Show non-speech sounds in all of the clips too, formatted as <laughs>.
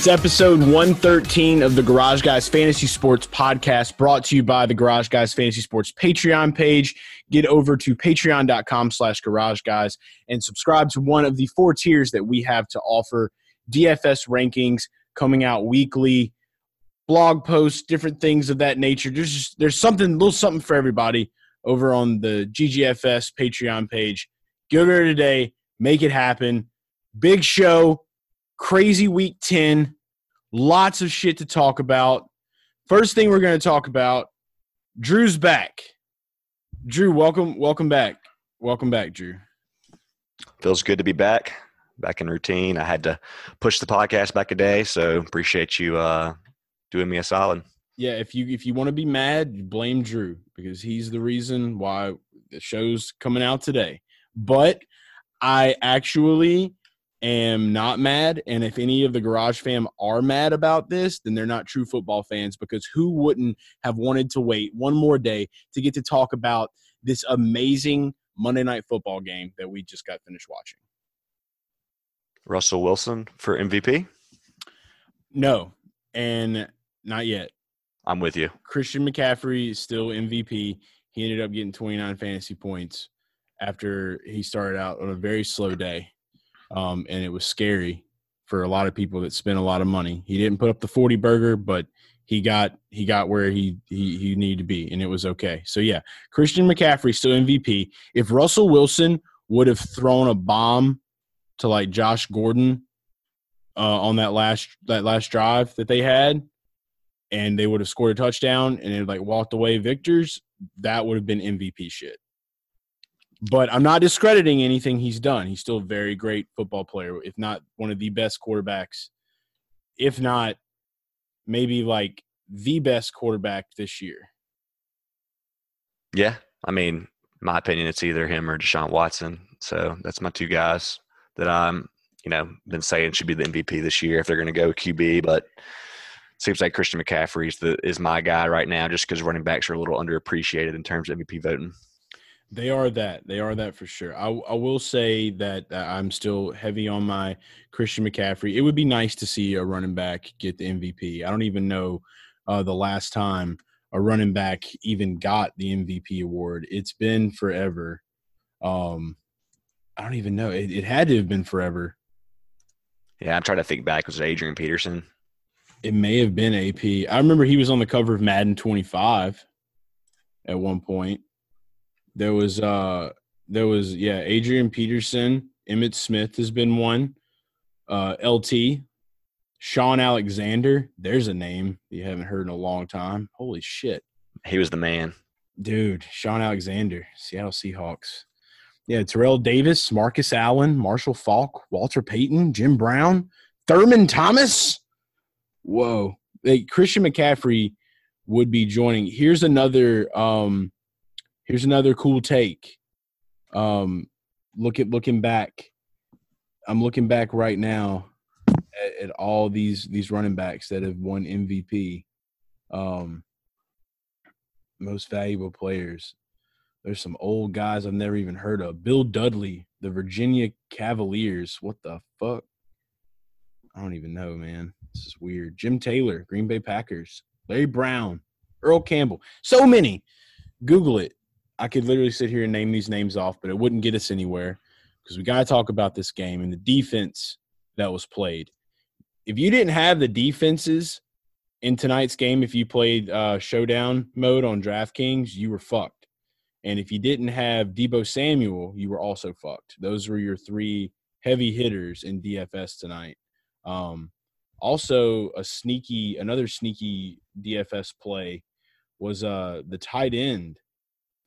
It's episode 113 of the Garage Guys Fantasy Sports Podcast, brought to you by the Garage Guys Fantasy Sports Patreon page. Get over to patreon.com slash garage guys and subscribe to one of the four tiers that we have to offer. DFS rankings coming out weekly, blog posts, different things of that nature. There's just, there's something, little something for everybody over on the GGFS Patreon page. Go there today, make it happen. Big show crazy week 10 lots of shit to talk about. First thing we're going to talk about drew's back. Drew welcome welcome back. Welcome back drew. Feels good to be back back in routine. I had to push the podcast back a day so appreciate you uh doing me a solid. Yeah if you if you want to be mad blame drew because he's the reason why the show's coming out today. But i actually am not mad. And if any of the Garage fam are mad about this, then they're not true football fans because who wouldn't have wanted to wait one more day to get to talk about this amazing Monday night football game that we just got finished watching? Russell Wilson for MVP? No, and not yet. I'm with you. Christian McCaffrey is still MVP. He ended up getting 29 fantasy points after he started out on a very slow day um, and it was scary for a lot of people that spent a lot of money. He didn't put up the forty burger, but he got he got where he he he needed to be, and it was okay. So yeah, Christian McCaffrey still MVP. If Russell Wilson would have thrown a bomb to like Josh Gordon uh, on that last that last drive that they had, and they would have scored a touchdown and it like walked away victors, that would have been MVP shit. But I'm not discrediting anything he's done. He's still a very great football player, if not one of the best quarterbacks, if not maybe like the best quarterback this year. Yeah. I mean, my opinion, it's either him or Deshaun Watson. So that's my two guys that I'm, you know, been saying should be the MVP this year if they're going to go QB. But seems like Christian McCaffrey is, the, is my guy right now just because running backs are a little underappreciated in terms of MVP voting. They are that. They are that for sure. I, I will say that I'm still heavy on my Christian McCaffrey. It would be nice to see a running back get the MVP. I don't even know uh, the last time a running back even got the MVP award. It's been forever. Um, I don't even know. It, it had to have been forever. Yeah, I'm trying to think back. Was it Adrian Peterson? It may have been AP. I remember he was on the cover of Madden 25 at one point. There was uh there was yeah, Adrian Peterson, Emmitt Smith has been one. Uh LT, Shaun Alexander, there's a name you haven't heard in a long time. Holy shit. He was the man. Dude, Shaun Alexander, Seattle Seahawks. Yeah, Terrell Davis, Marcus Allen, Marshall Faulk, Walter Payton, Jim Brown, Thurman Thomas. Whoa. Hey, Christian McCaffrey would be joining. Here's another um here's another cool take. Um, look at looking back. I'm looking back right now at, at all these these running backs that have won MVP. Um, most valuable players. There's some old guys I've never even heard of. Bill Dudley, the Virginia Cavaliers. What the fuck? I don't even know, man. This is weird. Jim Taylor, Green Bay Packers. Larry Brown, Earl Campbell. So many. Google it. I could literally sit here and name these names off, but it wouldn't get us anywhere because we got to talk about this game and the defense that was played. If you didn't have the defenses in tonight's game, if you played uh, showdown mode on DraftKings, you were fucked. And if you didn't have Deebo Samuel, you were also fucked. Those were your three heavy hitters in DFS tonight. Um, also, a sneaky, another sneaky DFS play was uh, the tight end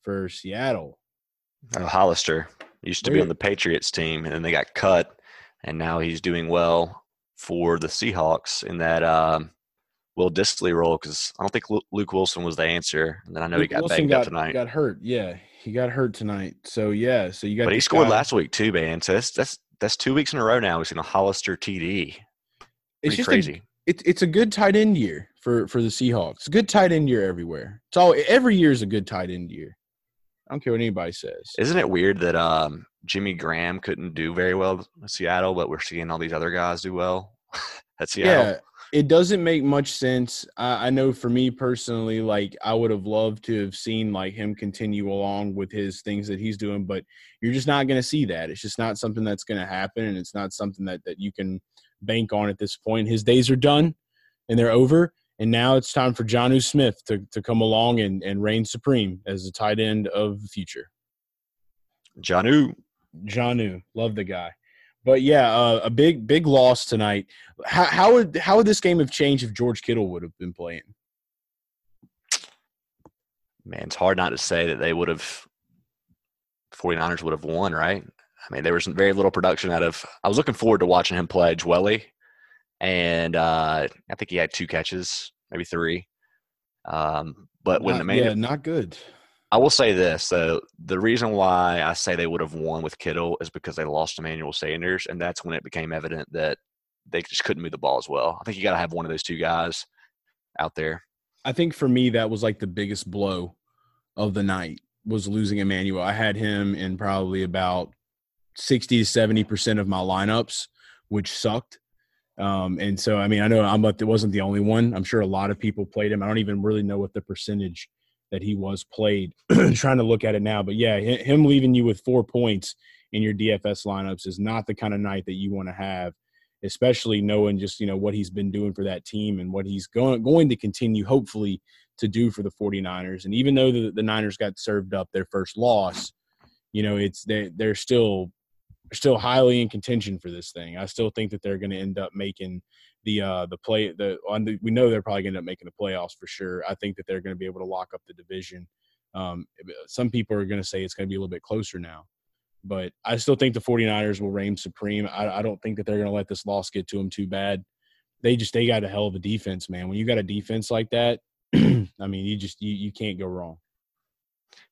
for Seattle. Oh, Hollister used to be on the Patriots team, and then they got cut, and now he's doing well for the Seahawks in that um, Will Dissly role because I don't think Luke Wilson was the answer. And then I know Luke he got Wilson banged got, up tonight. got hurt. Yeah, he got hurt tonight. So yeah, so you got. but he scored guy- last week too, man. So that's that's that's two weeks in a row now. We've seen a Hollister TD. It's Pretty just crazy. A, it's it's a good tight end year for for the Seahawks. Good tight end year everywhere. It's all every year is a good tight end year. I don't care what anybody says. Isn't it weird that um, Jimmy Graham couldn't do very well Seattle, but we're seeing all these other guys do well <laughs> at Seattle? Yeah, it doesn't make much sense. I, I know for me personally, like I would have loved to have seen like him continue along with his things that he's doing, but you're just not going to see that. It's just not something that's going to happen, and it's not something that that you can bank on at this point. His days are done, and they're over. And now it's time for Jonnu Smith to, to come along and, and reign supreme as the tight end of the future. Jonnu. Jonnu, love the guy. But yeah, uh, a big big loss tonight. How, how would how would this game have changed if George Kittle would have been playing? Man, it's hard not to say that they would have 49ers would have won, right? I mean, there was very little production out of I was looking forward to watching him play Dwelley. And uh, I think he had two catches, maybe three. Um, but when Not- Emmanuel, yeah, not good. I will say this though: the reason why I say they would have won with Kittle is because they lost Emmanuel Sanders, and that's when it became evident that they just couldn't move the ball as well. I think you got to have one of those two guys out there. I think for me that was like the biggest blow of the night was losing Emmanuel. I had him in probably about sixty to seventy percent of my lineups, which sucked. Um, and so I mean I know I'm but it wasn't the only one. I'm sure a lot of people played him. I don't even really know what the percentage that he was played. <clears throat> trying to look at it now, but yeah, him leaving you with four points in your DFS lineups is not the kind of night that you want to have, especially knowing just you know what he's been doing for that team and what he's going going to continue hopefully to do for the 49ers. And even though the, the Niners got served up their first loss, you know, it's they they're still they're still highly in contention for this thing. I still think that they're going to end up making the uh the play the on the we know they're probably going to end up making the playoffs for sure. I think that they're going to be able to lock up the division. Um, some people are going to say it's going to be a little bit closer now, but I still think the 49ers will reign supreme. I, I don't think that they're going to let this loss get to them too bad. They just they got a hell of a defense, man. When you got a defense like that, <clears throat> I mean, you just you, you can't go wrong.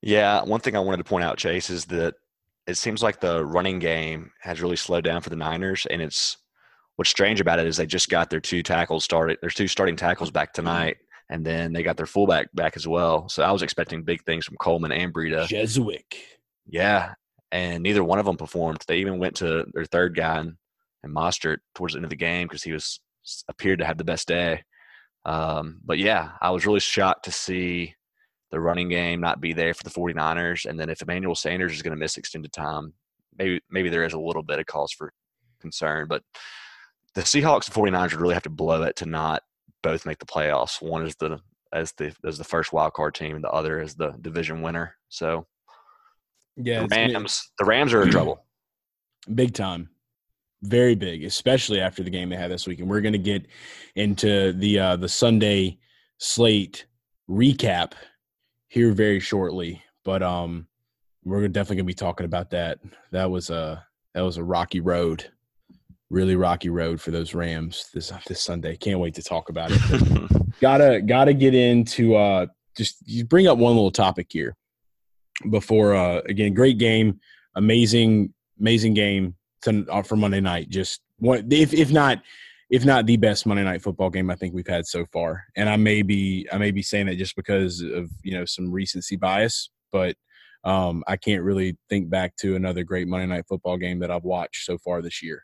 Yeah, one thing I wanted to point out, Chase, is that it seems like the running game has really slowed down for the Niners, and it's what's strange about it is they just got their two tackles started. There's two starting tackles back tonight, and then they got their fullback back as well. So I was expecting big things from Coleman and Breida. Jesuit. Yeah, and neither one of them performed. They even went to their third guy and, and Mostert towards the end of the game because he was appeared to have the best day. Um, but yeah, I was really shocked to see the running game not be there for the 49ers. And then if Emmanuel Sanders is going to miss extended time, maybe maybe there is a little bit of cause for concern. But the Seahawks and 49ers would really have to blow it to not both make the playoffs. One is the as the as the first wild card team, and the other is the division winner. So Yeah, the gonna- Rams, the Rams are in trouble. <clears throat> big time very big especially after the game they had this week and we're going to get into the uh the sunday slate recap here very shortly but um we're definitely going to be talking about that. That was a that was a rocky road really rocky road for those rams this this sunday. Can't wait to talk about it <laughs> gotta gotta get into uh just you bring up one little topic here before uh again great game amazing amazing game to, uh, for monday night. Just one if if not if not the best monday night football game i think we've had so far and i may be i may be saying that just because of you know some recency bias but um i can't really think back to another great monday night football game that i've watched so far this year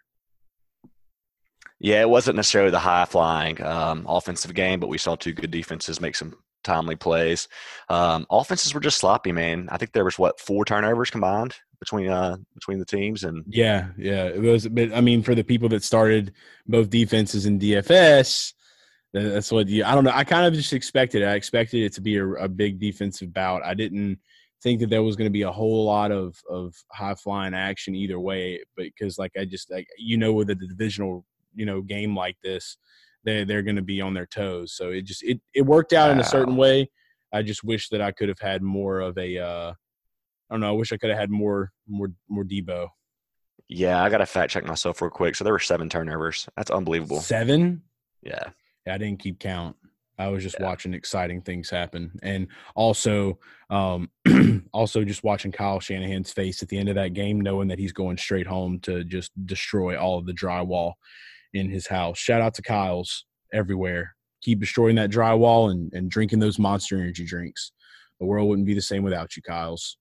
Yeah, it wasn't necessarily the high flying um, offensive game, but we saw two good defenses make some timely plays. Um, offenses were just sloppy, man. I think there was what four turnovers combined between uh, between the teams, and Yeah, yeah. It was, but I mean, for the people that started both defenses in DFS, that's what you. I don't know. I kind of just expected. it. I expected it to be a, a big defensive bout. I didn't think that there was going to be a whole lot of of high flying action either way. But because, like, I just like you know, with a divisional you know game like this, they they're going to be on their toes. So it just it it worked out in a certain way. I just wish that I could have had more of a. Uh, I don't know. I wish I could have had more more more Deebo. Yeah, I got to fact check myself real quick. So there were seven turnovers. That's unbelievable. Seven? Yeah. I didn't keep count. I was just Yeah. watching exciting things happen, and also, um, <clears throat> also just watching Kyle Shanahan's face at the end of that game, knowing that he's going straight home to just destroy all of the drywall in his house. Shout out to Kyle's everywhere. Keep destroying that drywall and and drinking those Monster Energy drinks. The world wouldn't be the same without you, Kyle's.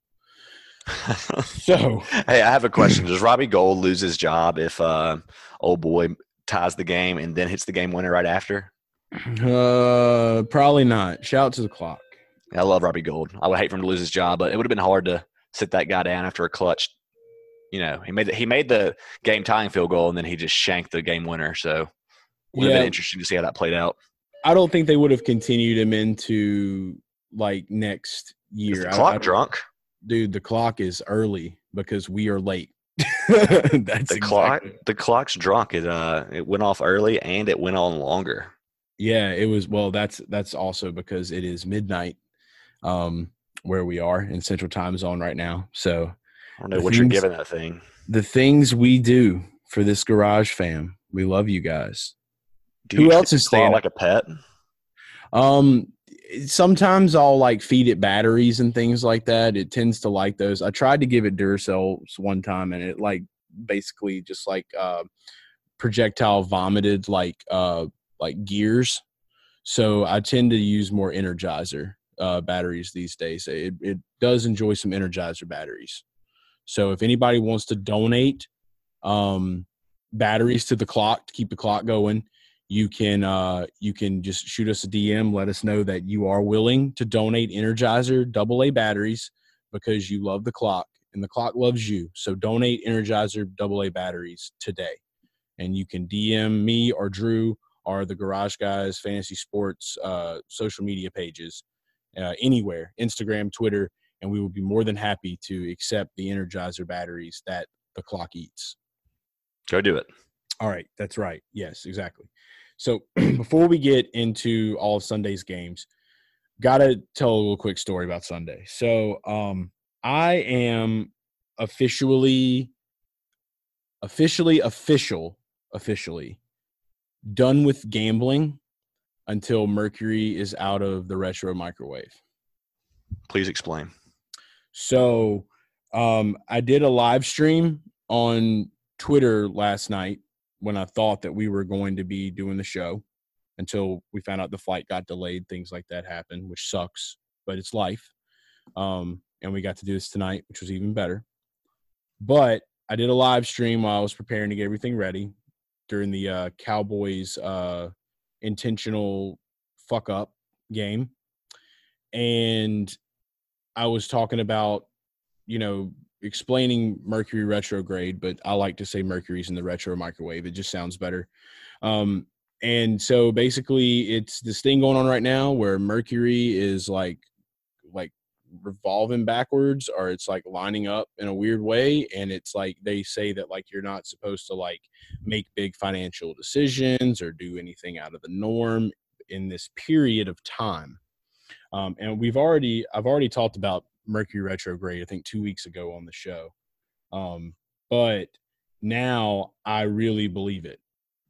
So <laughs> hey, I have a question. Does Robbie Gould lose his job if uh, old boy ties the game and then hits the game winner right after? Uh, probably not. Shout out to the clock. I love Robbie Gould. I would hate for him to lose his job, but it would have been hard to sit that guy down after a clutch. You know, he made the, he made the game tying field goal and then he just shanked the game winner. So would have been interesting to see how that played out. I don't think they would have continued him into like next year. the I- clock I- drunk? Dude. The clock is early because we are late. <laughs> That's The clock the clock's drunk. It uh it went off early and it went on longer. Yeah, it was. Well, that's that's also because it is midnight, um, where we are in Central Time Zone right now. So I don't know what you're giving that thing. the things we do for this garage fam, we love you guys. Do Who you else is staying- like a pet? Um, sometimes I'll like feed it batteries and things like that. It tends to like those. I tried to give it Duracells one time, and it like basically just like uh, projectile vomited like uh like gears. So I tend to use more Energizer uh, batteries these days. It it does enjoy some Energizer batteries. So if anybody wants to donate um, batteries to the clock to keep the clock going, you can uh, you can just shoot us a DM. Let us know that you are willing to donate Energizer AA batteries because you love the clock and the clock loves you. So donate Energizer AA batteries today, and you can DM me or Drew or the Garage Guys Fantasy Sports uh, social media pages uh, anywhere, Instagram, Twitter, and we will be more than happy to accept the Energizer batteries that the clock eats. Go do it. All right, that's right. Yes, exactly. So <clears throat> before we get into all of Sunday's games, gotta tell a little quick story about Sunday. So um I am officially officially official officially done with gambling until Mercury is out of the retro microwave. Please explain. So um, I did a live stream on Twitter last night when I thought that we were going to be doing the show until we found out the flight got delayed. Things like that happen, which sucks, but it's life. Um, and we got to do this tonight, which was even better. But I did a live stream while I was preparing to get everything ready during the uh, Cowboys uh, intentional fuck up game. And I was talking about, you know, explaining Mercury retrograde, but I like to say Mercury's in the retro microwave. It just sounds better. Um, and so basically, it's this thing going on right now where Mercury is like, like revolving backwards, or it's like lining up in a weird way. And it's like they say that like you're not supposed to like make big financial decisions or do anything out of the norm in this period of time. Um, and we've already, I've already talked about Mercury retrograde, I think two weeks ago on the show. Um, but now I really believe it.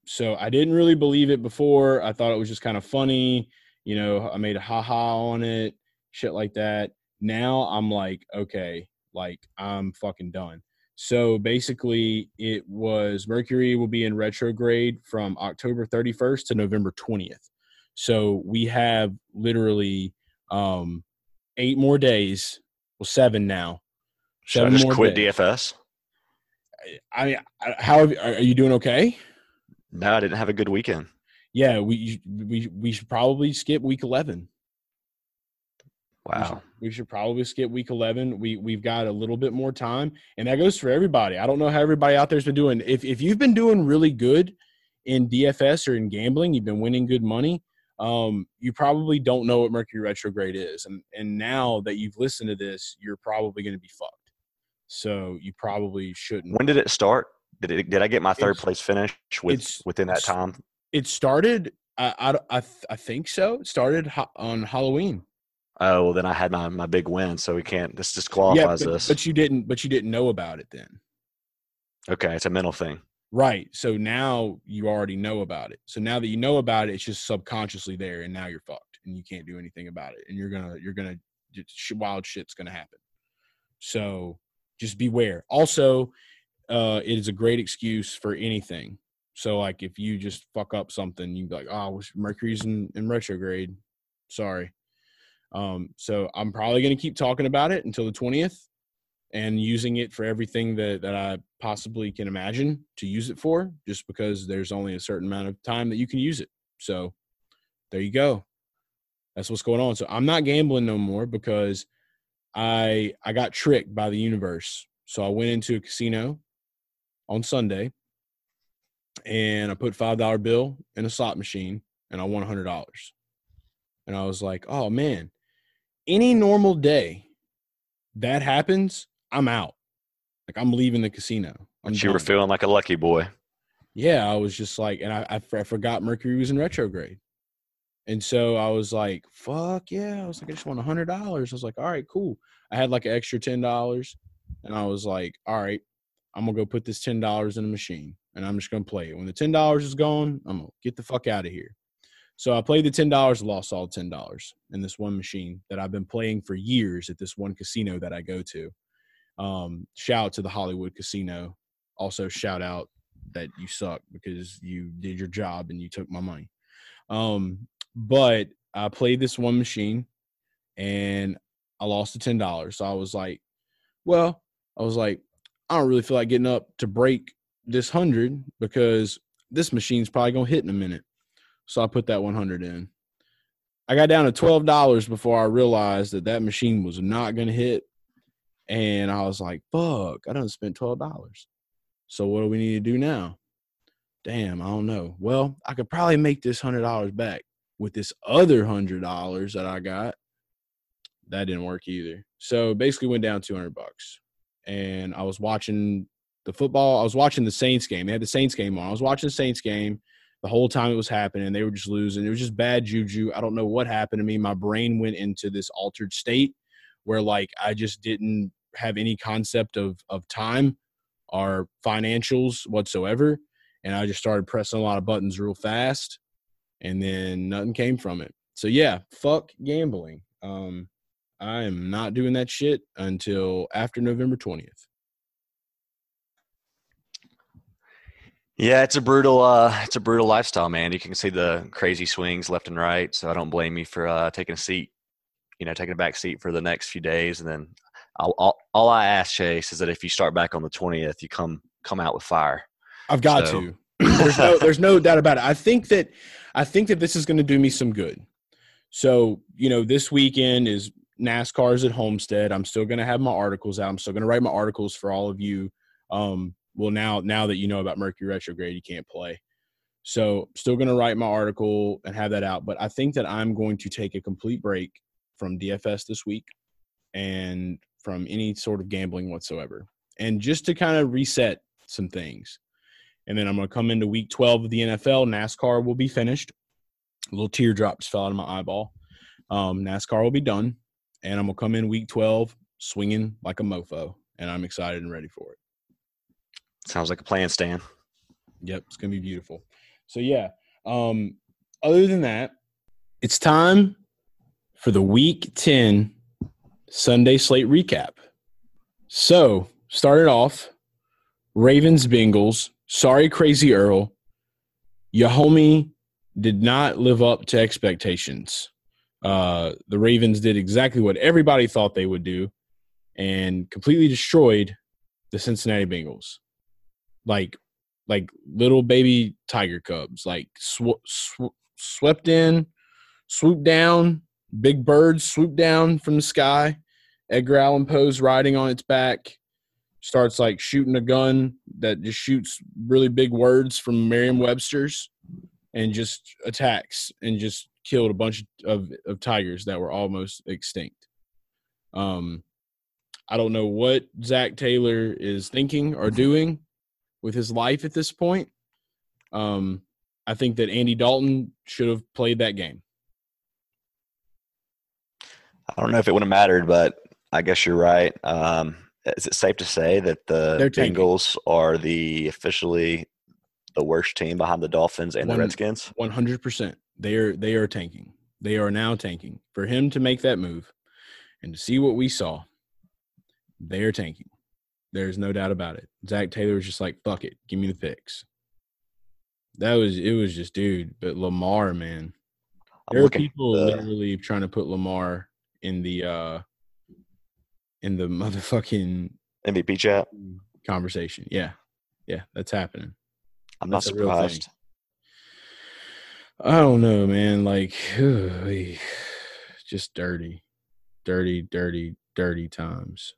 So I didn't really believe it before. I thought it was just kind of funny. You know, I made a ha ha on it, shit like that. Now I'm like, okay, like I'm fucking done. So basically, it was Mercury will be in retrograde from October 31st to November 20th. So we have literally um, eight more days. Well, seven now. Should I just quit days. DFS? I mean, how have, are you doing? Okay. No, I didn't have a good weekend. Yeah, we we we should probably skip week eleven. We should, Wow. we should probably skip week 11. We we've got a little bit more time and that goes for everybody. I don't know how everybody out there's been doing. If if you've been doing really good in DFS or in gambling, you've been winning good money, um you probably don't know what Mercury retrograde is. And and now that you've listened to this, you're probably going to be fucked. So you probably shouldn't. When did it start? Did it, did I get my third It's- place finish with within that time? It started I I I, I think so. It started ho- on Halloween. Oh well, then I had my, my big win, so we can't. This Yeah, disqualifies but, us. but you didn't but you didn't know about it then. Okay, it's a mental thing. Right. So now you already know about it. So now that you know about it, it's just subconsciously there, and now you're fucked, and you can't do anything about it, and you're gonna you're gonna wild shit's gonna happen. So just beware. Also, uh, it is a great excuse for anything. So like if you just fuck up something, you be like, oh, Mercury's in, in retrograde. Sorry. Um, so I'm probably gonna keep talking about it until the twentieth and using it for everything that, that I possibly can imagine to use it for, just because there's only a certain amount of time that you can use it. So there you go. That's what's going on. So I'm not gambling no more because I I got tricked by the universe. So I went into a casino on Sunday and I put five dollar bill in a slot machine and I won a hundred dollars. And I was like, oh man, any normal day that happens, I'm out. Like I'm leaving the casino. I'm you were feeling like a lucky boy. Yeah, I was just like, and I, I, I forgot Mercury was in retrograde. And so I was like, fuck yeah. I was like, I just want a hundred dollars. I was like, all right, cool. I had like an extra ten dollars. And I was like, all right, I'm gonna go put this ten dollars in a machine and I'm just gonna play it. When the ten dollars is gone, I'm gonna get the fuck out of here. So I played the ten dollars, lost all ten dollars in this one machine that I've been playing for years at this one casino that I go to. Um, shout out to the Hollywood Casino. Also, shout out that you suck because you did your job and you took my money. Um, but I played this one machine and I lost the ten dollars. So I was like, well, I was like, I don't really feel like getting up to break this hundred because this machine's probably gonna hit in a minute. So I put that one hundred in. I got down to twelve dollars before I realized that that machine was not gonna hit and I was like, fuck, I don't spend $12. So what do we need to do now? Damn, I don't know. Well, I could probably make this $100 back with this other $100 that I got. That didn't work either. So basically went down 200 bucks. And I was watching the football. I was watching the Saints game. They had the Saints game on. I was watching the Saints game the whole time it was happening. They were just losing. It was just bad juju. I don't know what happened to me. My brain went into this altered state where like I just didn't have any concept of of time or financials whatsoever. And i just started pressing a lot of buttons real fast and then nothing came from it. So yeah fuck gambling. Um i am not doing that shit until after november 20th yeah it's a brutal uh it's a brutal lifestyle man. You can see the crazy swings left and right so i don't blame you for uh taking a seat you know taking a back seat for the next few days and then all, all I ask Chase is that if you start back on the twentieth, you come come out with fire. I've got so. to. there's no there's no doubt about it. I think that I think that this is going to do me some good. So you know, this weekend is NASCAR's at Homestead. I'm still going to have my articles out. I'm still going to write my articles for all of you. Um, well, now now that you know about Mercury retrograde, you can't play. So still going to write my article and have that out. But I think that I'm going to take a complete break from DFS this week and from any sort of gambling whatsoever. And just to kind of reset some things. And then I'm going to come into week 12 of the NFL. NASCAR will be finished. A little teardrop just fell out of my eyeball. Um, NASCAR will be done. And I'm going to come in week 12 swinging like a mofo. And I'm excited and ready for it. Sounds like a plan, Stan. Yep, it's going to be beautiful. So, yeah. Um, other than that, it's time for the week 10 Sunday slate recap. So, started off Ravens Bengals. Sorry, Crazy Earl. Your homie did not live up to expectations. Uh, the Ravens did exactly what everybody thought they would do and completely destroyed the Cincinnati Bengals. Like, like little baby tiger cubs, like sw- sw- swept in, swooped down, big birds swoop down from the sky. Edgar Allan Poe's riding on its back, starts like shooting a gun that just shoots really big words from Merriam Webster's and just attacks and just killed a bunch of, of tigers that were almost extinct. Um, I don't know what Zac Taylor is thinking or doing with his life at this point. Um, I think that Andy Dalton should have played that game. I don't know if it would have mattered, but I guess you're right. Um, is it safe to say that the They're tanking. Bengals are the officially the worst team behind the Dolphins and One- the Redskins? One hundred percent. They are they are tanking. They are now tanking. For him to make that move and to see what we saw, they are tanking. There's no doubt about it. Zac Taylor was just like, fuck it, give me the picks. That was it was just dude, but Lamar, man. I'm There are people the- literally trying to put Lamar in the uh in the <laughs> motherfucking MVP chat. conversation. Yeah. Yeah, that's happening. I'm not That's thing. surprised. I don't know, man. Like, <sighs> just dirty, dirty, dirty, dirty times.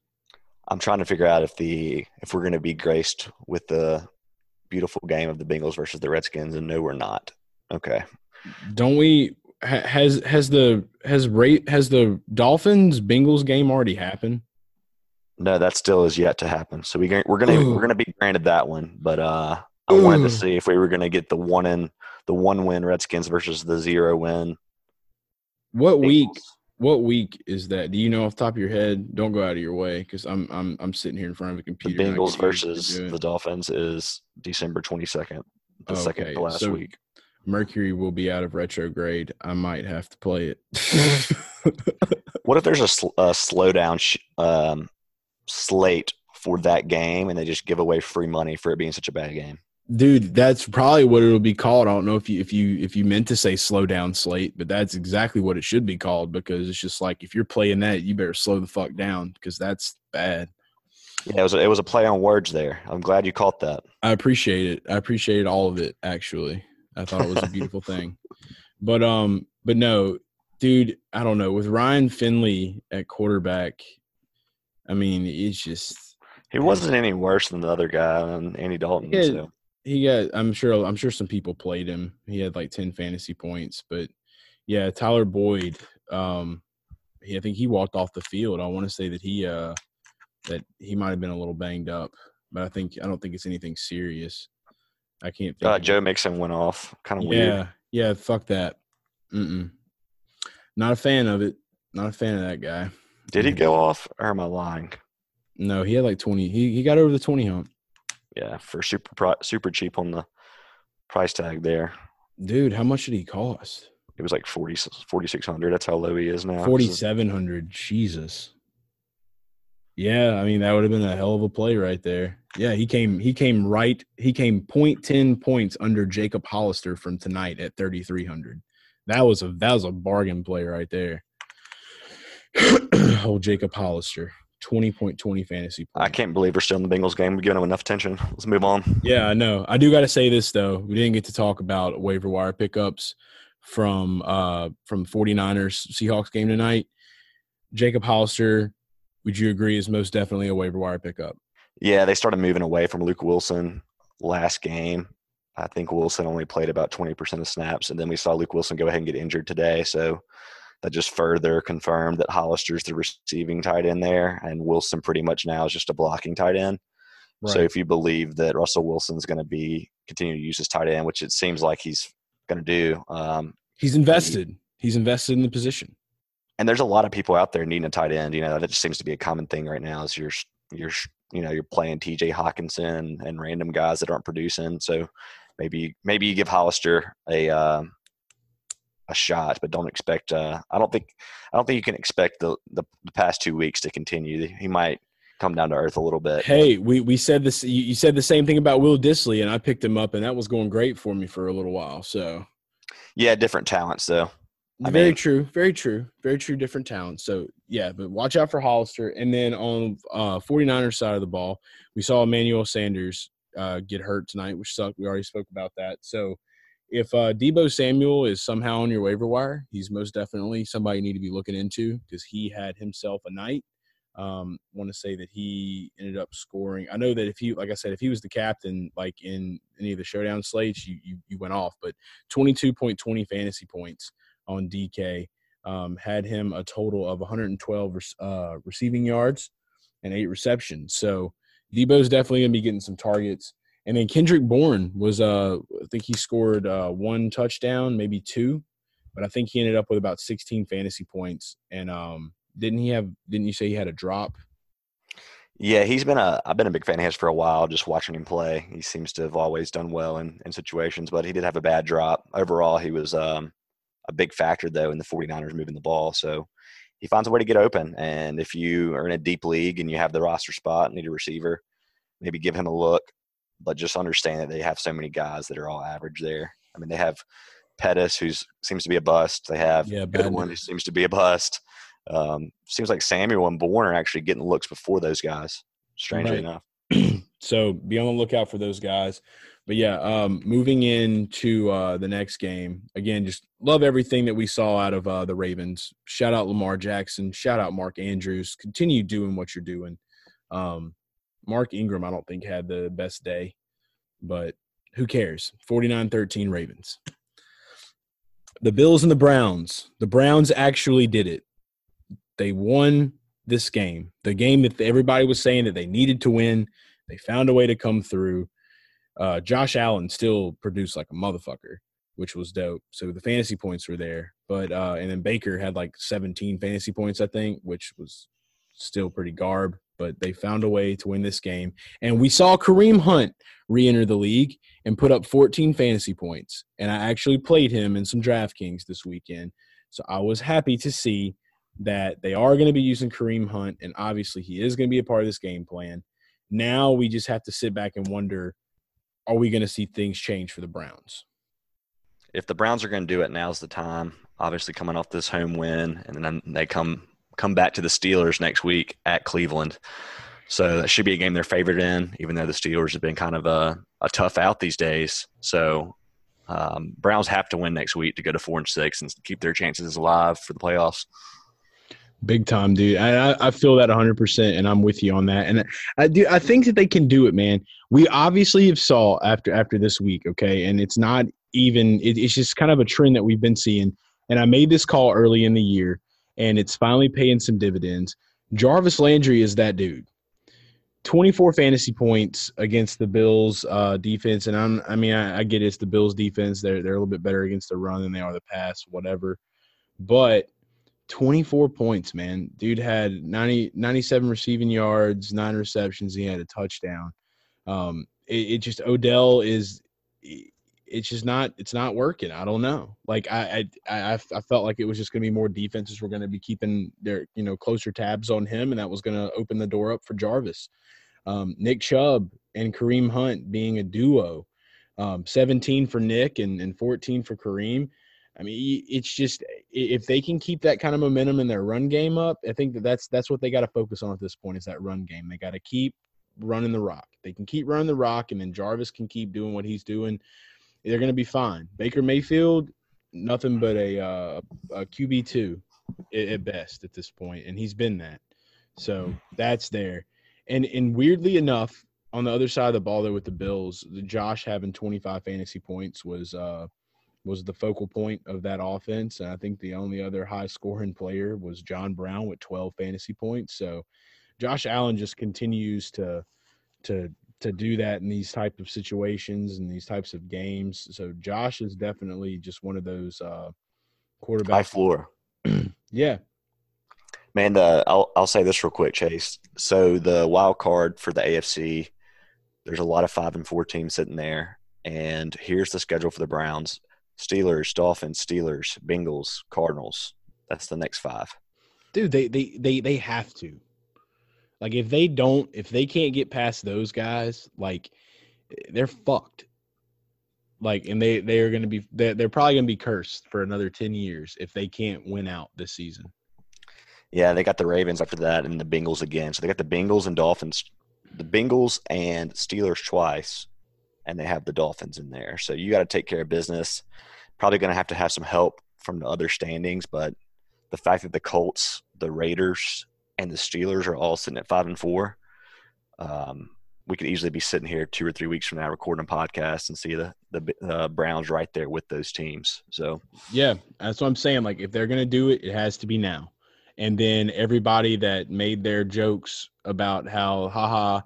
I'm trying to figure out if the if we're going to be graced with the beautiful game of the Bengals versus the Redskins, and no, we're not. Okay, Don't we? Ha- Has has the has rate has the Dolphins Bengals game already happened? no, that still is yet to happen. So we we're gonna Ooh. we're gonna be granted that one, but uh, I wanted to see if we were gonna get the one in the one win Redskins versus the zero win. What week? What week is that? Do you know off the top of your head? Don't go out of your way because I'm I'm I'm sitting here in front of a The computer. I Bengals versus the Dolphins is December 22nd, the second to last so- week. Mercury will be out of retrograde. I might have to play it. <laughs> What if there's a, sl- a slowdown sh- um, slate for that game, and they just give away free money for it being such a bad game? Dude, that's probably what it'll be called. I don't know if you if you if you meant to say slow down slate, but that's exactly what it should be called because it's just like if you're playing that, you better slow the fuck down because that's bad. Yeah, it was a, it was a play on words there. I'm glad you caught that. I appreciate it. I appreciate all of it actually. I thought it was a beautiful thing. But um but no, dude, I don't know. With Ryan Finley at quarterback, I mean, it's just He wasn't any worse than the other guy, um, Andy Dalton. Yeah. So he got i'm sure i'm sure some people played him he had like 10 fantasy points but yeah tyler boyd um he, i think he walked off the field i want to say that he uh that he might have been a little banged up but i think i don't think it's anything serious i can't think uh, Joe. Mixon went off. Kind of yeah weird. yeah yeah. fuck that Mm-mm. not a fan of it not a fan of that guy Did he go off, or am I lying? no he had like 20 he, he got over the 20 hump Yeah, for super super cheap on the price tag there. dude how much did he cost It was like 40 4600 That's how low he is now. Forty seven hundred. Jesus. Yeah, I mean that would have been a hell of a play right there. Yeah, he came he came right he came point ten points under Jacob Hollister from tonight at thirty three hundred. That was a that was a bargain play right there. <clears throat> oh Jacob Hollister. Twenty point twenty fantasy points. I can't believe we're still in the Bengals game. We're giving them enough attention. Let's move on. Yeah, I know. I do got to say this though. We didn't get to talk about waiver wire pickups from uh from 49ers Seahawks game tonight. Jacob Hollister, would you agree is most definitely a waiver wire pickup? Yeah, they started moving away from Luke Wilson last game. I think Wilson only played about 20% of snaps, and then we saw Luke Wilson go ahead and get injured today. So that just further confirmed that Hollister's the receiving tight end there, and Wilson pretty much now is just a blocking tight end. So if you believe that Russell Wilson's going to be continue to use his tight end, which it seems like he's going to do, um, He's invested. He's invested in the position. And there's a lot of people out there needing a tight end. You know, that just seems to be a common thing right now. Is you're you're you know you're playing T.J. Hockenson and random guys that aren't producing. So maybe maybe you give Hollister a um, a shot, but don't expect. Uh, I don't think I don't think you can expect the, the the past two weeks to continue. He might come down to earth a little bit. Hey, we we said this. You, you said the same thing about Will Dissly, and I picked him up, and that was going great for me for a little while. So Yeah, different talents though. I very mean- true, very true, very true. Different talents. So yeah, but watch out for Hollister. And then on uh 49ers side of the ball, we saw Emmanuel Sanders uh, get hurt tonight, which sucked. We already spoke about that. So if uh, Deebo Samuel is somehow on your waiver wire, he's most definitely somebody you need to be looking into because he had himself a night. Um, want to say that he ended up scoring. I know that if he, like I said, if he was the captain, like in any of the showdown slates, you you, you went off. But twenty two point twenty fantasy points on DK um, had him a total of 112 rec- uh, receiving yards and eight receptions. So Deebo's definitely gonna be getting some targets. And then Kendrick Bourne was, uh, I think he scored uh, one touchdown, maybe two, but I think he ended up with about 16 fantasy points. And um, didn't he have? Didn't you say he had a drop? Yeah, he's been a. I've been a big fan of his for a while. Just watching him play, he seems to have always done well in, in situations. But he did have a bad drop. Overall, he was um, a big factor though in the 49ers moving the ball. So he finds a way to get open. And if you are in a deep league and you have the roster spot and need a receiver, maybe give him a look. But just understand that they have so many guys that are all average there. I mean, they have Pettis, who seems to be a bust. They have Yeah, Goodwin, who seems to be a bust. Um, seems like Samuel and Bourne are actually getting looks before those guys. Strangely Right. enough. <clears throat> so be on the lookout for those guys. But yeah, um, moving into uh, the next game again, just love everything that we saw out of uh, the Ravens. Shout out Lamar Jackson. Shout out Mark Andrews. Continue doing what you're doing. Um, Mark Ingram, I don't think had the best day, but who cares? 49-13 Ravens. The Bills and the Browns. The Browns actually did it. They won this game. The game that everybody was saying that they needed to win. They found a way to come through. Uh, Josh Allen still produced like a motherfucker, which was dope. So the fantasy points were there, but uh, and then Baker had like 17 fantasy points, I think, which was still pretty garb. But they found a way to win this game, and we saw Kareem Hunt re-enter the league and put up 14 fantasy points. And I actually played him in some DraftKings this weekend, so I was happy to see that they are going to be using Kareem Hunt, and obviously he is going to be a part of this game plan. Now we just have to sit back and wonder are we going to see things change for the Browns? If the Browns are going to do it, now's the time. Obviously, coming off this home win, and then they come come back to the Steelers next week at Cleveland. So that should be a game they're favored in, even though the Steelers have been kind of a, a tough out these days. So um, Browns have to win next week to go to four and six and keep their chances alive for the playoffs. Big time, dude. I, I- feel that 100%, and I'm with you on that. And I do. I think that they can do it, man. We obviously have saw after after this week, okay, and it's not even. It, it's just kind of a trend that we've been seeing. And I made this call early in the year, and it's finally paying some dividends. Jarvis Landry is that dude. 24 fantasy points against the Bills uh, defense, and I'm. I mean, I, I get it's the Bills defense. They're they're a little bit better against the run than they are the pass, whatever. But 24 points, man. Dude had 90, 97 receiving yards, nine receptions. He had a touchdown. Um, it, it just Odell is. It's just not. It's not working. I don't know. Like I, I, I, I felt like it was just going to be more defenses were going to be keeping their, you know, closer tabs on him, and that was going to open the door up for Jarvis. Um, Nick Chubb and Kareem Hunt being a duo. Um, 17 for Nick and, and 14 for Kareem. I mean, it's just if they can keep that kind of momentum in their run game up, I think that that's that's what they got to focus on at this point is that run game. They got to keep running the rock. They can keep running the rock, and then Jarvis can keep doing what he's doing. They're going to be fine. Baker Mayfield, nothing but a, uh, a QB two at best at this point, and he's been that. So that's there. And and weirdly enough, on the other side of the ball there with the Bills, Josh having 25 fantasy points was uh was the focal point of that offense. And I think the only other high scoring player was John Brown with 12 fantasy points. So Josh Allen just continues to to to do that in these type of situations and these types of games. So Josh is definitely just one of those uh High quarterbacks. floor. <clears throat> Yeah. Man, the I'll I'll say this real quick, Chase. So the wild card for the AFC, there's a lot of five and four teams sitting there, and here's the schedule for the Browns: Steelers, Dolphins, Steelers, Bengals, Cardinals. That's the next five. dude they they they they have to like if they don't if they can't get past those guys like they're fucked like and they they are going to be they're, they're probably going to be cursed for another 10 years if they can't win out this season Yeah, they got the Ravens after that, and the Bengals again. So they got the Bengals and Dolphins, the Bengals and Steelers twice, and they have the Dolphins in there. So you got to take care of business. Probably going to have to have some help from the other standings, but the fact that the Colts, the Raiders, and the Steelers are all sitting at five and four, um, we could easily be sitting here two or three weeks from now recording a podcast and see the the uh, Browns right there with those teams. So yeah that's what i'm saying like if they're going to do it it has to be now and then everybody that made their jokes about how haha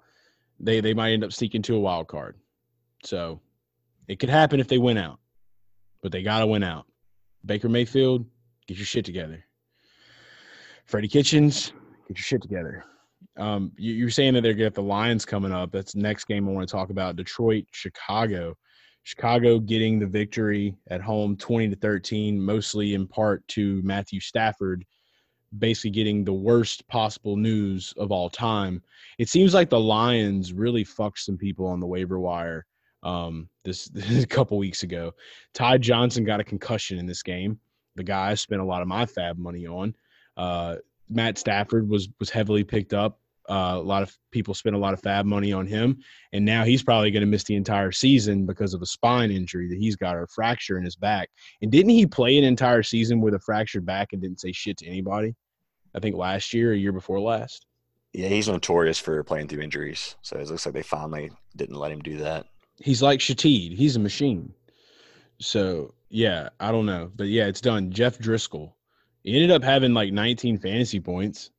they they might end up sneaking to a wild card so it could happen if they win out but they got to win out baker mayfield get your shit together freddie kitchens get your shit together Um, you, you're saying that they're going to the Lions coming up. That's next game I want to talk about. Detroit, Chicago. Chicago getting the victory at home 20 to 13, mostly in part to Matthew Stafford basically getting the worst possible news of all time. It seems like the Lions really fucked some people on the waiver wire um, this, <laughs> this a couple weeks ago. Ty Johnson got a concussion in this game. The guy I spent a lot of my FAAB money on. Uh, Matt Stafford was was heavily picked up. Uh, a lot of people spent a lot of FAAB money on him, and now he's probably going to miss the entire season because of a spine injury that he's got or a fracture in his back. And didn't he play an entire season with a fractured back and didn't say shit to anybody? I think last year, a year before last. Yeah, he's notorious for playing through injuries. So it looks like they finally didn't let him do that. He's like Shateed. He's a machine. So yeah, I don't know, but yeah, it's done. Jeff Driskel. he ended up having like 19 fantasy points.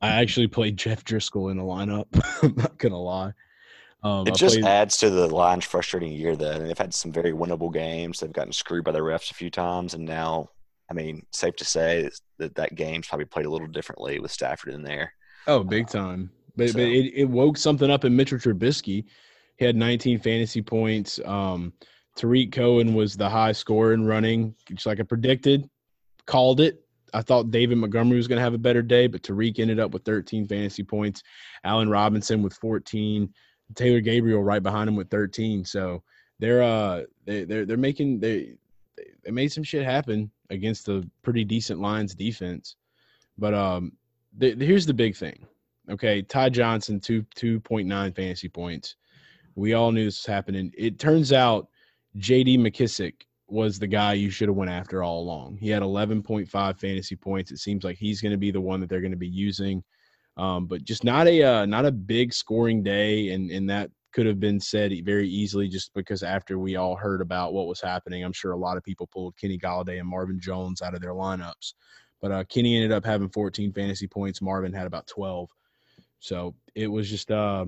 I actually played <laughs> Jeff Driskel in a lineup. <laughs> I'm not gonna lie. Um, it I just played... adds to the Lions' frustrating year. Though And they've had some very winnable games. They've gotten screwed by the refs a few times, and now, I mean, safe to say that that game's probably played a little differently with Stafford in there. Oh, big time! But so. but it, it woke something up in Mitchell Trubisky. He had 19 fantasy points. Um, Tarik Cohen was the high scorer in running, just like I predicted. Called it. I thought David Montgomery was going to have a better day, but Tarik ended up with 13 fantasy points. Allen Robinson with 14. Taylor Gabriel right behind him with 13. So they're uh they they're they're making they they made some shit happen against the pretty decent Lions defense. But um the, here's the big thing. Okay, Ty Johnson two two point nine fantasy points. We all knew this was happening. It turns out J.D. McKissic was the guy you should have went after all along. He had 11.5 fantasy points. It seems like he's going to be the one that they're going to be using, um, but just not a uh, not a big scoring day, and and that could have been said very easily just because after we all heard about what was happening, I'm sure a lot of people pulled Kenny Golladay and Marvin Jones out of their lineups. But uh, Kenny ended up having 14 fantasy points. Marvin had about 12. So it was just uh,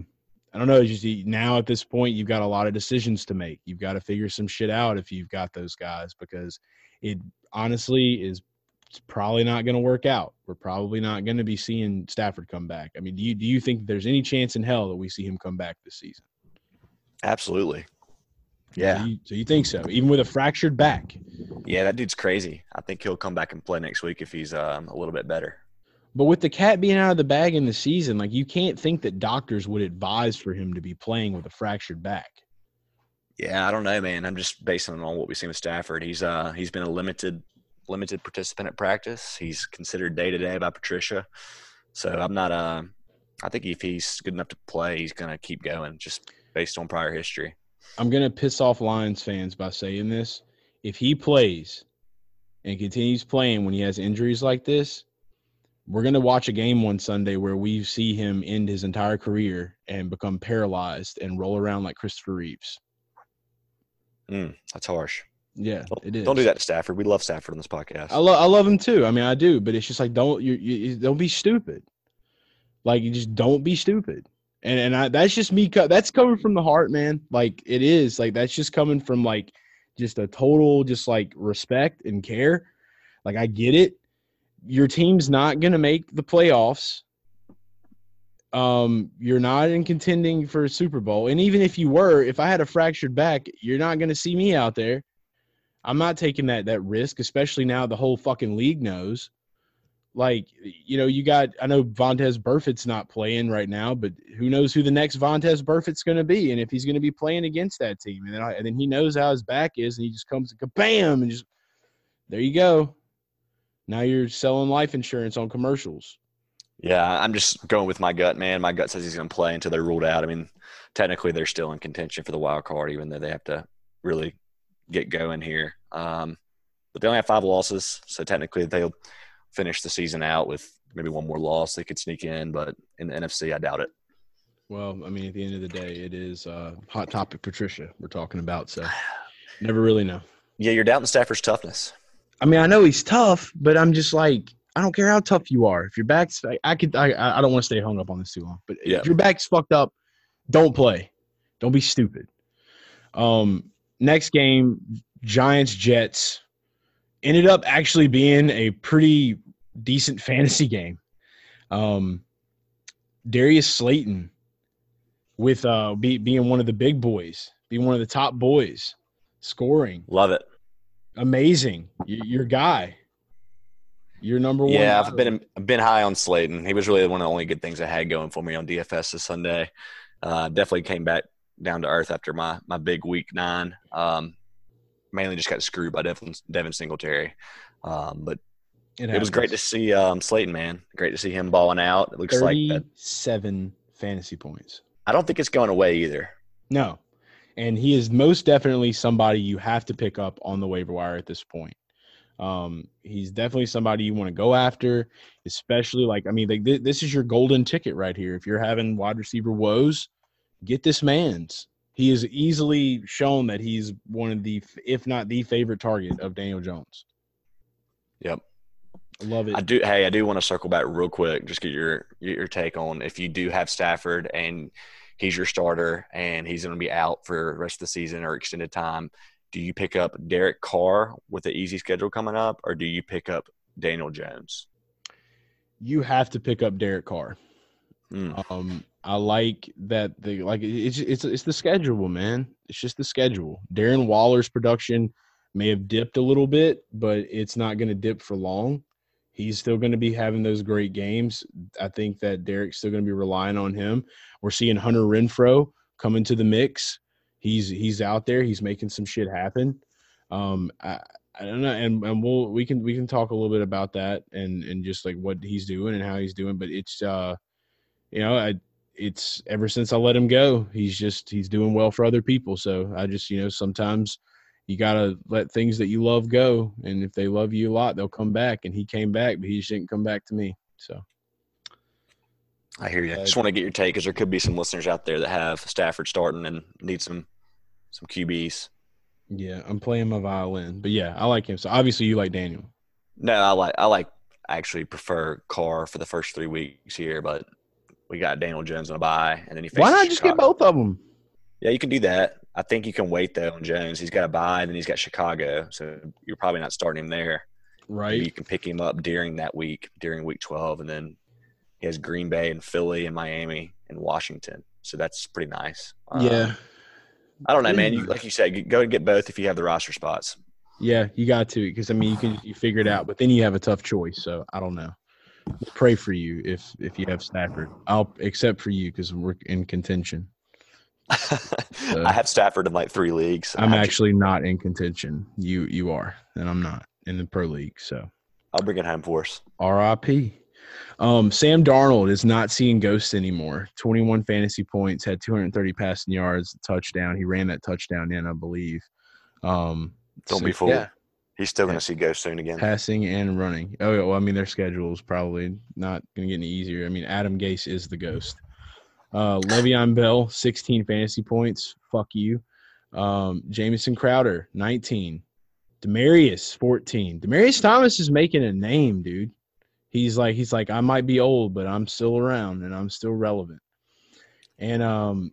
I don't know. Just now at this point, you've got a lot of decisions to make. You've got to figure some shit out if you've got those guys because it honestly is—it's probably not going to work out. We're probably not going to be seeing Stafford come back. I mean, do you do you think there's any chance in hell that we see him come back this season? Absolutely. Yeah. So you, so you think so, even with a fractured back? Yeah, that dude's crazy. I think he'll come back and play next week if he's um, a little bit better. But with the cat being out of the bag in the season, like you can't think that doctors would advise for him to be playing with a fractured back. Yeah, I don't know, man. I'm just basing it on what we've seen with Stafford. He's uh he's been a limited limited participant at practice. He's considered day to day by Patricia. So I'm not uh I think if he's good enough to play, he's gonna keep going just based on prior history. I'm gonna piss off Lions fans by saying this. If he plays and continues playing when he has injuries like this, we're going to watch a game one Sunday where we see him end his entire career and become paralyzed and roll around like Christopher Reeves. Mm, that's harsh. Yeah, don't, it is. Don't do that to Stafford. We love Stafford on this podcast. I love I love him too. I mean, I do, but it's just like don't you, you don't be stupid. Like you just don't be stupid. And and I, that's just me. That's coming from the heart, man. Like it is. Like that's just coming from like just a total just like respect and care. Like I get it your team's not going to make the playoffs. Um, you're not in contending for a Super Bowl. And even if you were, if I had a fractured back, you're not going to see me out there. I'm not taking that that risk, especially now the whole fucking league knows. Like, you know, you got I know Vontaze Burfict's not playing right now, but who knows who the next Vontaze Burfict's going to be and if he's going to be playing against that team. And then, I, and then he knows how his back is, and he just comes and bam and just there you go. Now you're selling life insurance on commercials. Yeah, I'm just going with my gut, man. My gut says he's going to play until they're ruled out. I mean, technically they're still in contention for the wild card, even though they have to really get going here. Um, but they only have five losses, so technically they'll finish the season out with maybe one more loss. They could sneak in, but in the NFC, I doubt it. Well, I mean, at the end of the day, it is uh, hot topic Patricia we're talking about, so <sighs> never really know. Yeah, you're doubting Stafford's toughness. I mean, I know he's tough, but I'm just like, I don't care how tough you are. If your back's, I, I could, I, I don't want to stay hung up on this too long. But yeah. if your back's fucked up, don't play. Don't be stupid. Um, next game, Giants Jets ended up actually being a pretty decent fantasy game. Um, Darius Slayton with uh be, being one of the big boys, being one of the top boys, scoring. Love it. Amazing. Your guy. Your number one. Yeah. I've been I've been high on Slayton. He was really one of the only good things I had going for me on DFS this Sunday. Uh, definitely came back down to earth after my my big week nine. Um, mainly just got screwed by Devin, Devin Singletary. Um, but it was great to see um, Slayton, man. Great to see him balling out. It looks like that. thirty-seven fantasy points. I don't think it's going away either. No, and he is most definitely somebody you have to pick up on the waiver wire at this point. Um, he's definitely somebody you want to go after, especially like I mean, like, th- this is your golden ticket right here. If you're having wide receiver woes, get this man's. He is easily shown that he's one of the, if not the favorite target of Daniel Jones. Yep. I love it. I do. Hey, I do want to circle back real quick. Just get your get your take on if you do have Stafford and he's your starter and he's going to be out for the rest of the season or extended time. Do you pick up Derek Carr with the easy schedule coming up, or do you pick up Daniel Jones? you have to pick up Derek Carr. Mm. Um, I like that the like it's it's it's the schedule, man. It's just the schedule. Darren Waller's production may have dipped a little bit, but it's not going to dip for long. He's still going to be having those great games. I think that Derek's still going to be relying on him. We're seeing Hunter Renfrow come into the mix. He's he's out there. He's making some shit happen. Um, I, I don't know, and and we'll we can we can talk a little bit about that and and just like what he's doing and how he's doing. But it's uh, you know, I it's ever since I let him go, he's just he's doing well for other people. So I just you know sometimes you gotta let things that you love go, and if they love you a lot, they'll come back. And he came back, but he just didn't come back to me. So I hear you. I Just want to get your take because there could be some listeners out there that have Stafford starting and need some some QBs. yeah, I'm playing my violin, but yeah, I like him. So obviously you like Daniel. No, I like I like I actually prefer Carr for the first three weeks here, but we got Daniel Jones on a bye, and then he Why not just get both of them? Yeah, you can do that. I think you can wait though on Jones. He's got a bye, and then he's got Chicago, so you're probably not starting him there. Maybe Right. you can pick him up during that week, during week 12, and then he has Green Bay and Philly and Miami and Washington. So that's pretty nice. Um, Yeah. I don't know, man. You, like you said, go and get both if you have the roster spots. Yeah, you got to because I mean you can you figure it out, but then you have a tough choice. So I don't know. Pray for you if if you have Stafford. I'll except for you because we're in contention. I have Stafford in like three leagues. I'm I have- actually not in contention. You you are, and I'm not in the pro league. So I'll bring it home for us. R.I.P. Um, Sam Darnold is not seeing ghosts anymore. 21 fantasy points, had 230 passing yards, touchdown. He ran that touchdown in, I believe. Um, Don't so, be fooled. yeah, He's still going to see ghosts soon again. passing and running. Oh, yeah, well, I mean, their schedule is probably not going to get any easier. I mean, Adam Gase is the ghost. Uh, Le'Veon Bell, 16 fantasy points. Fuck you. Um, Jamison Crowder, 19. Demaryius, 14. Demaryius Thomas is making a name, dude. He's like, he's like, I might be old, but I'm still around and I'm still relevant. And um,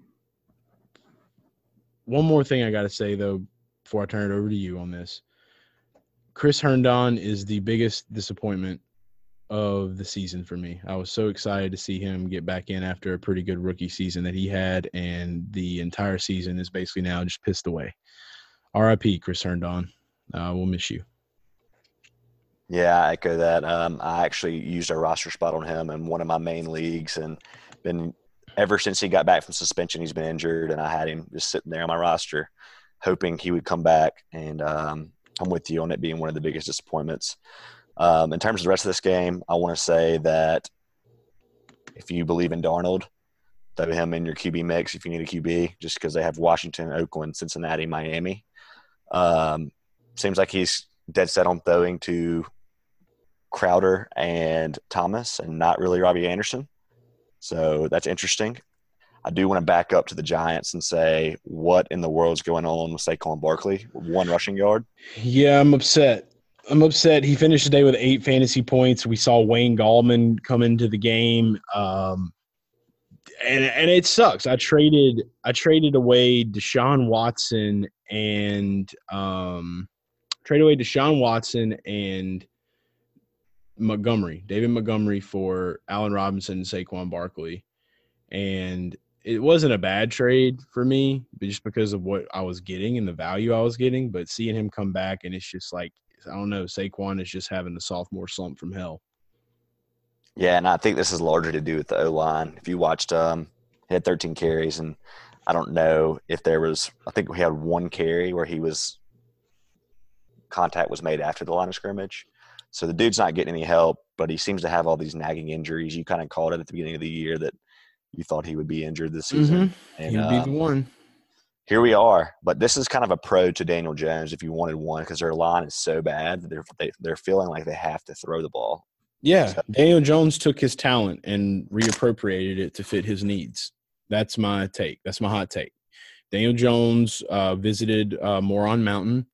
one more thing I got to say though, before I turn it over to you on this. Chris Herndon is the biggest disappointment of the season for me. I was so excited to see him get back in after a pretty good rookie season that he had, and the entire season is basically now just pissed away. RIP, Chris Herndon. Uh, we'll miss you. Yeah, I echo that. Um, I actually used a roster spot on him in one of my main leagues, and been ever since he got back from suspension, he's been injured, and I had him just sitting there on my roster, hoping he would come back. And um, I'm with you on it being one of the biggest disappointments. Um, in terms of the rest of this game, I want to say that if you believe in Darnold, throw him in your QB mix if you need a QB, just because they have Washington, Oakland, Cincinnati, Miami. Um, seems like he's dead set on throwing to Crowder and Thomas and not really Robby Anderson. So that's interesting. I do want to back up to the Giants and say, what in the world is going on with Saquon Barkley? One rushing yard. Yeah, I'm upset. I'm upset. He finished the day with eight fantasy points. We saw Wayne Gallman come into the game. Um, and and it sucks. I traded I traded away Deshaun Watson and um traded away Deshaun Watson and Montgomery, David Montgomery for Allen Robinson and Saquon Barkley. and it wasn't a bad trade for me, but just because of what I was getting and the value I was getting. But seeing him come back, and it's just like I don't know, Saquon is just having the sophomore slump from hell. Yeah, and I think this is larger to do with the O line. If you watched, um, he had 13 carries, and I don't know if there was. I think we had one carry where he was contact was made after the line of scrimmage. So the dude's not getting any help, but he seems to have all these nagging injuries. You kind of called it at the beginning of the year that you thought he would be injured this season. Mm-hmm. And, He'd be uh, the one. Here we are, but this is kind of a pro to Daniel Jones if you wanted one because their line is so bad they're they, are they are feeling like they have to throw the ball. Yeah, so, Daniel Jones took his talent and reappropriated it to fit his needs. That's my take. That's my hot take. Daniel Jones uh, visited uh, Moron Mountain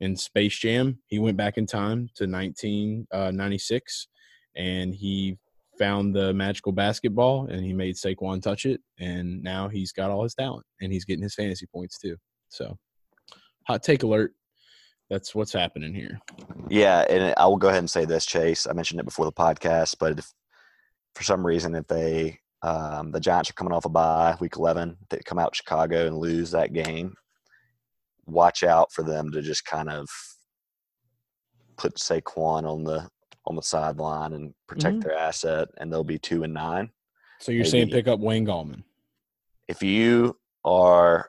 in Space Jam. He went back in time to 1996 uh, and he found the magical basketball and he made Saquon touch it. And now he's got all his talent and he's getting his fantasy points too. So, hot take alert. That's what's happening here. Yeah. And I will go ahead and say this, Chase. I mentioned it before the podcast, but if for some reason, if they, um, the Giants are coming off a bye week 11, they come out Chicago and lose that game watch out for them to just kind of put Saquon on the on the sideline and protect mm-hmm. their asset, and they'll be two and nine. So you're Maybe. saying pick up Wayne Gallman? If you are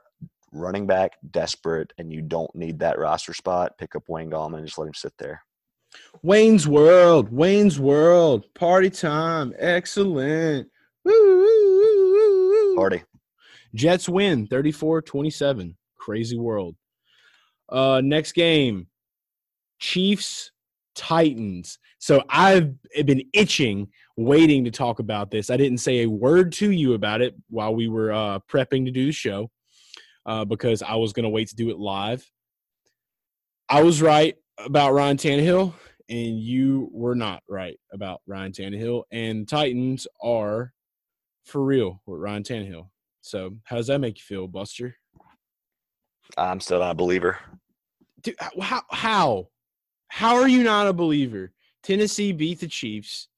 running back desperate and you don't need that roster spot, pick up Wayne Gallman and just let him sit there. Wayne's World, Wayne's World, party time, excellent. Woo, Party. Jets win 34 27. Crazy world. Uh, next game, Chiefs Titans. So I've been itching, waiting to talk about this. I didn't say a word to you about it while we were uh, prepping to do the show uh, because I was going to wait to do it live. I was right about Ryan Tannehill, and you were not right about Ryan Tannehill. And Titans are for real with Ryan Tannehill. So, how does that make you feel, Buster? I'm still not a believer. Dude, how how how are you not a believer? Tennessee beat the Chiefs.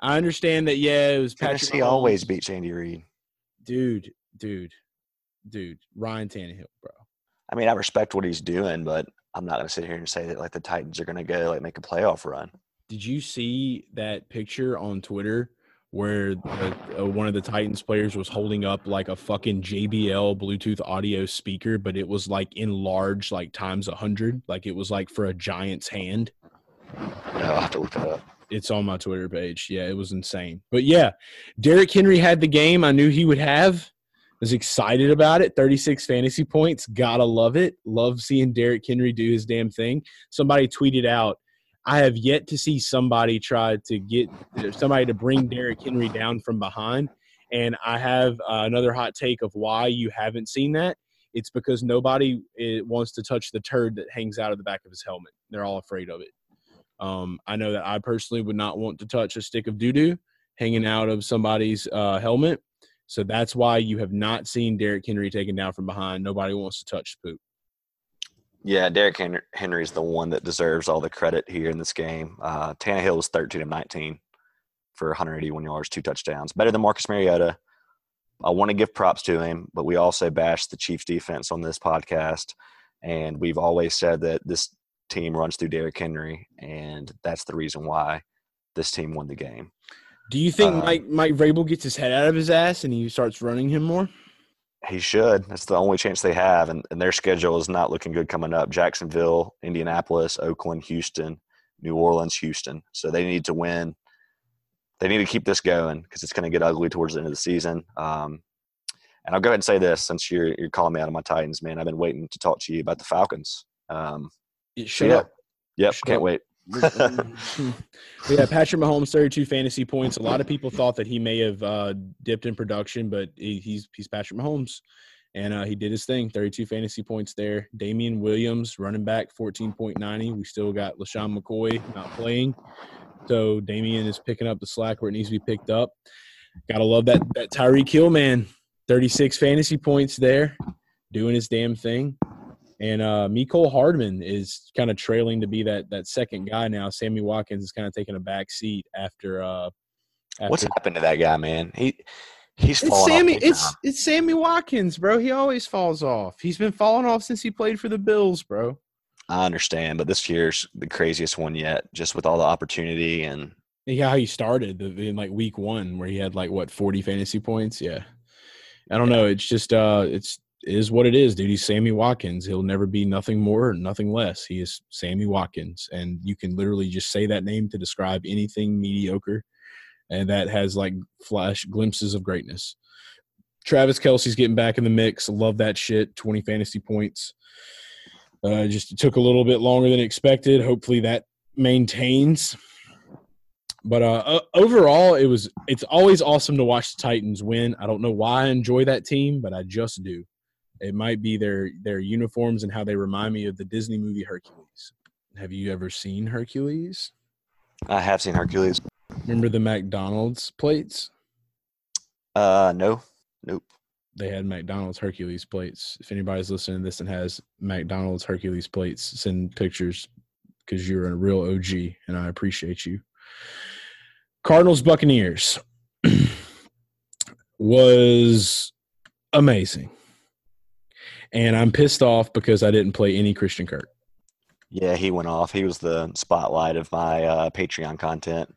I understand that. Yeah, it was Patrick. Tennessee always beats Andy Reid. Dude, dude, dude. Ryan Tannehill, bro. I mean, I respect what he's doing, but I'm not going to sit here and say that like the Titans are going to go like make a playoff run. Did you see that picture on Twitter where the, uh, one of the Titans players was holding up like a fucking JBL Bluetooth audio speaker, but it was like enlarged like times a hundred, like it was like for a giant's hand. No, I'll have to look that up. It's on my Twitter page. Yeah, it was insane. But yeah, Derrick Henry had the game I knew he would have. I Was excited about it. 36 fantasy points. Gotta love it. Love seeing Derrick Henry do his damn thing. Somebody tweeted out I have yet to see somebody try to get somebody to bring Derrick Henry down from behind. And I have uh, another hot take of why you haven't seen that. It's because nobody eh, wants to touch the turd that hangs out of the back of his helmet. They're all afraid of it. Um, I know that I personally would not want to touch a stick of doo doo hanging out of somebody's uh, helmet. So that's why you have not seen Derrick Henry taken down from behind. Nobody wants to touch poop. Yeah, Derrick Henry is the one that deserves all the credit here in this game. Uh, Tannehill was 13 of 19 for 181 yards, two touchdowns, better than Marcus Mariota. I want to give props to him, but we also bash the Chiefs defense on this podcast, and we've always said that this team runs through Derrick Henry, and that's the reason why this team won the game. Do you think uh, Mike Mike Vrabel gets his head out of his ass and he starts running him more? He should. That's the only chance they have, and, and their schedule is not looking good coming up. Jacksonville, Indianapolis, Oakland, Houston, New Orleans, Houston. So they need to win. They need to keep this going because it's going to get ugly towards the end of the season. Um, and I'll go ahead and say this since you're you're calling me out of my Titans, man. I've been waiting to talk to you about the Falcons. Um, Shut yeah. up. Yep, Shut can't up. wait. <laughs> yeah, Patrick Mahomes, 32 fantasy points. A lot of people thought that he may have uh, dipped in production, but he, he's he's Patrick Mahomes, and uh, he did his thing. 32 fantasy points there. Damien Williams, running back, 14.90. We still got LeSean McCoy not playing, so Damien is picking up the slack where it needs to be picked up. Gotta love that that Tyreek Hill man, 36 fantasy points there, doing his damn thing. And uh, Mecole Hardman is kind of trailing to be that that second guy now. Sammy Watkins is kind of taking a back seat after. Uh, after What's happened to that guy, man? He He's It's falling Sammy. off big It's time. it's Sammy Watkins, bro. He always falls off. He's been falling off since he played for the Bills, bro. I understand, but this year's the craziest one yet, just with all the opportunity and Yeah, how he started in like week one, where he had like what forty fantasy points. Yeah, I don't know. It's just uh, it's it is what it is, dude. He's Sammy Watkins. He'll never be nothing more, nothing less. He is Sammy Watkins, and you can literally just say that name to describe anything mediocre, and that has like flash glimpses of greatness. Travis Kelce's getting back in the mix. Love that shit. Twenty fantasy points. Uh, just took a little bit longer than expected. Hopefully that maintains. But uh, overall, it was. It's always awesome to watch the Titans win. I don't know why I enjoy that team, but I just do. It might be their their uniforms and how they remind me of the Disney movie Hercules. Have you ever seen Hercules? I have seen Hercules. Remember the McDonald's plates? Uh, no, nope. They had McDonald's Hercules plates. If anybody's listening to this and has McDonald's Hercules plates, send pictures because you're a real OG and I appreciate you. Cardinals Buccaneers <clears throat> was amazing. And I'm pissed off because I didn't play any Christian Kirk. Yeah, he went off. He was the spotlight of my uh, Patreon content.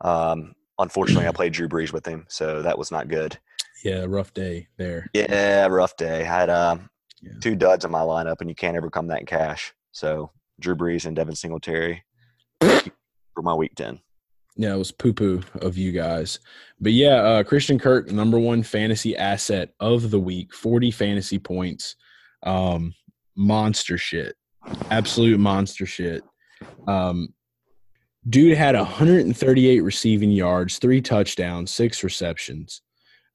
Um, unfortunately, I played Drew Brees with him, so that was not good. Yeah, rough day there. Yeah, rough day. I had um, Yeah. two duds in my lineup, and you can't ever come that in cash. So Drew Brees and Devin Singletary <coughs> for my week ten. Yeah, it was poo poo of you guys. But yeah, uh, Christian Kirk, number one fantasy asset of the week, 40 fantasy points. Um, monster shit. Absolute monster shit. Um, dude had 138 receiving yards, three touchdowns, six receptions.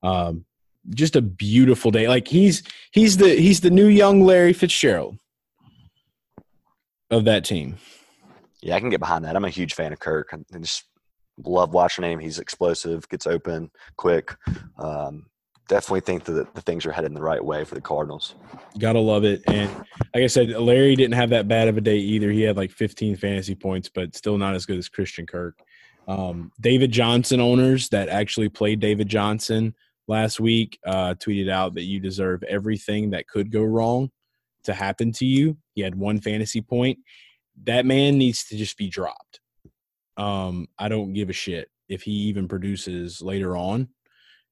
Um, just a beautiful day. Like he's he's the he's the new young Larry Fitzgerald of that team. Yeah, I can get behind that. I'm a huge fan of Kirk. I just love watching him. He's explosive, gets open quick. Um, definitely think that the things are headed in the right way for the Cardinals. Gotta love it. And like I said, Larry didn't have that bad of a day either. He had like 15 fantasy points, but still not as good as Christian Kirk. Um, David Johnson owners that actually played David Johnson last week uh, tweeted out that you deserve everything that could go wrong to happen to you. He had one fantasy point. That man needs to just be dropped. Um, I don't give a shit if he even produces later on.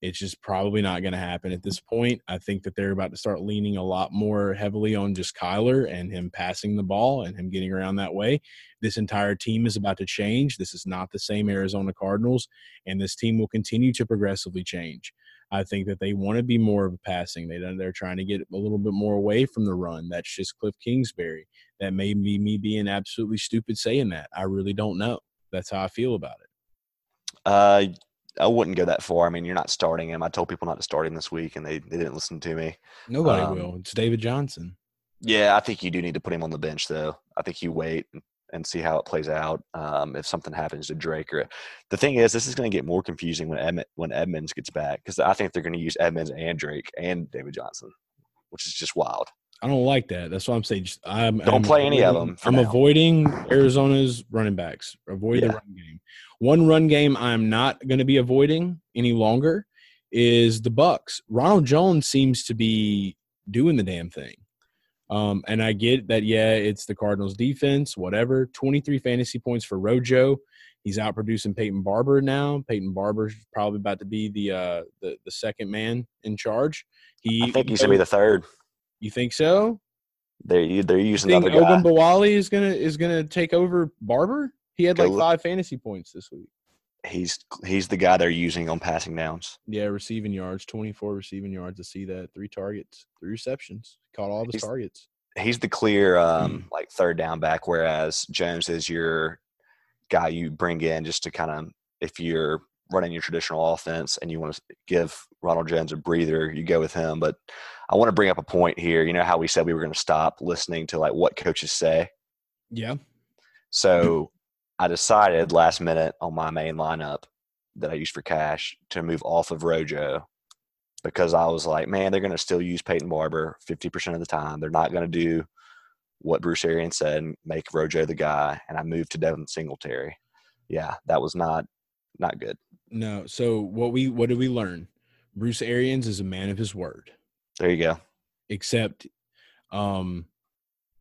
It's just probably not going to happen at this point. I think that they're about to start leaning a lot more heavily on just Kyler and him passing the ball and him getting around that way. This entire team is about to change. This is not the same Arizona Cardinals, and this team will continue to progressively change. I think that they want to be more of a passing. They they're trying to get a little bit more away from the run. That's just Cliff Kingsbury. That may be me being absolutely stupid saying that. I really don't know. That's how I feel about it. Uh, I wouldn't go that far. I mean, you're not starting him. I told people not to start him this week, and they, they didn't listen to me. Nobody Um, will. It's David Johnson. Yeah, I think you do need to put him on the bench, though. I think you wait and- see how it plays out. Um, if something happens to Drake, or the thing is, this is going to get more confusing when Edmund, when Edmonds gets back because I think they're going to use Edmonds and Drake and David Johnson, which is just wild. I don't like that. That's why I'm saying just I'm Don't I'm play any of them I'm now. avoiding Arizona's running backs. Avoid the run game. One run game I'm not going to be avoiding any longer is the Bucks. Ronald Jones seems to be doing the damn thing. Um, and I get that, yeah, it's the Cardinals defense, whatever. 23 fantasy points for Rojo. He's out producing Peyton Barber now. Peyton Barber's probably about to be the uh, the, the second man in charge. He, I think he's going to be the third. You think so? They're they're using think another guy. Ogunbowale is gonna is gonna take over Barber? He had Go like look. five fantasy points this week. He's he's the guy they're using on passing downs. Yeah, receiving yards, twenty four receiving yards to see that. Three targets, three receptions. Caught all of his He's- targets. he's the clear um, Hmm. like third down back, whereas Jones is your guy you bring in just to kind of if you're running your traditional offense and you want to give Ronald Jones a breather, you go with him. But I want to bring up a point here. You know how we said we were going to stop listening to like what coaches say. Yeah. <clears throat> So I decided last minute on my main lineup that I used for cash to move off of Rojo because I was like, man, they're going to still use Peyton Barber 50% of the time. They're not going to do what Bruce Arians said and make Rojo the guy. And I moved to Devin Singletary. Yeah, that was not not good. No. So what we what did we learn? Bruce Arians is a man of his word, There you go. except um,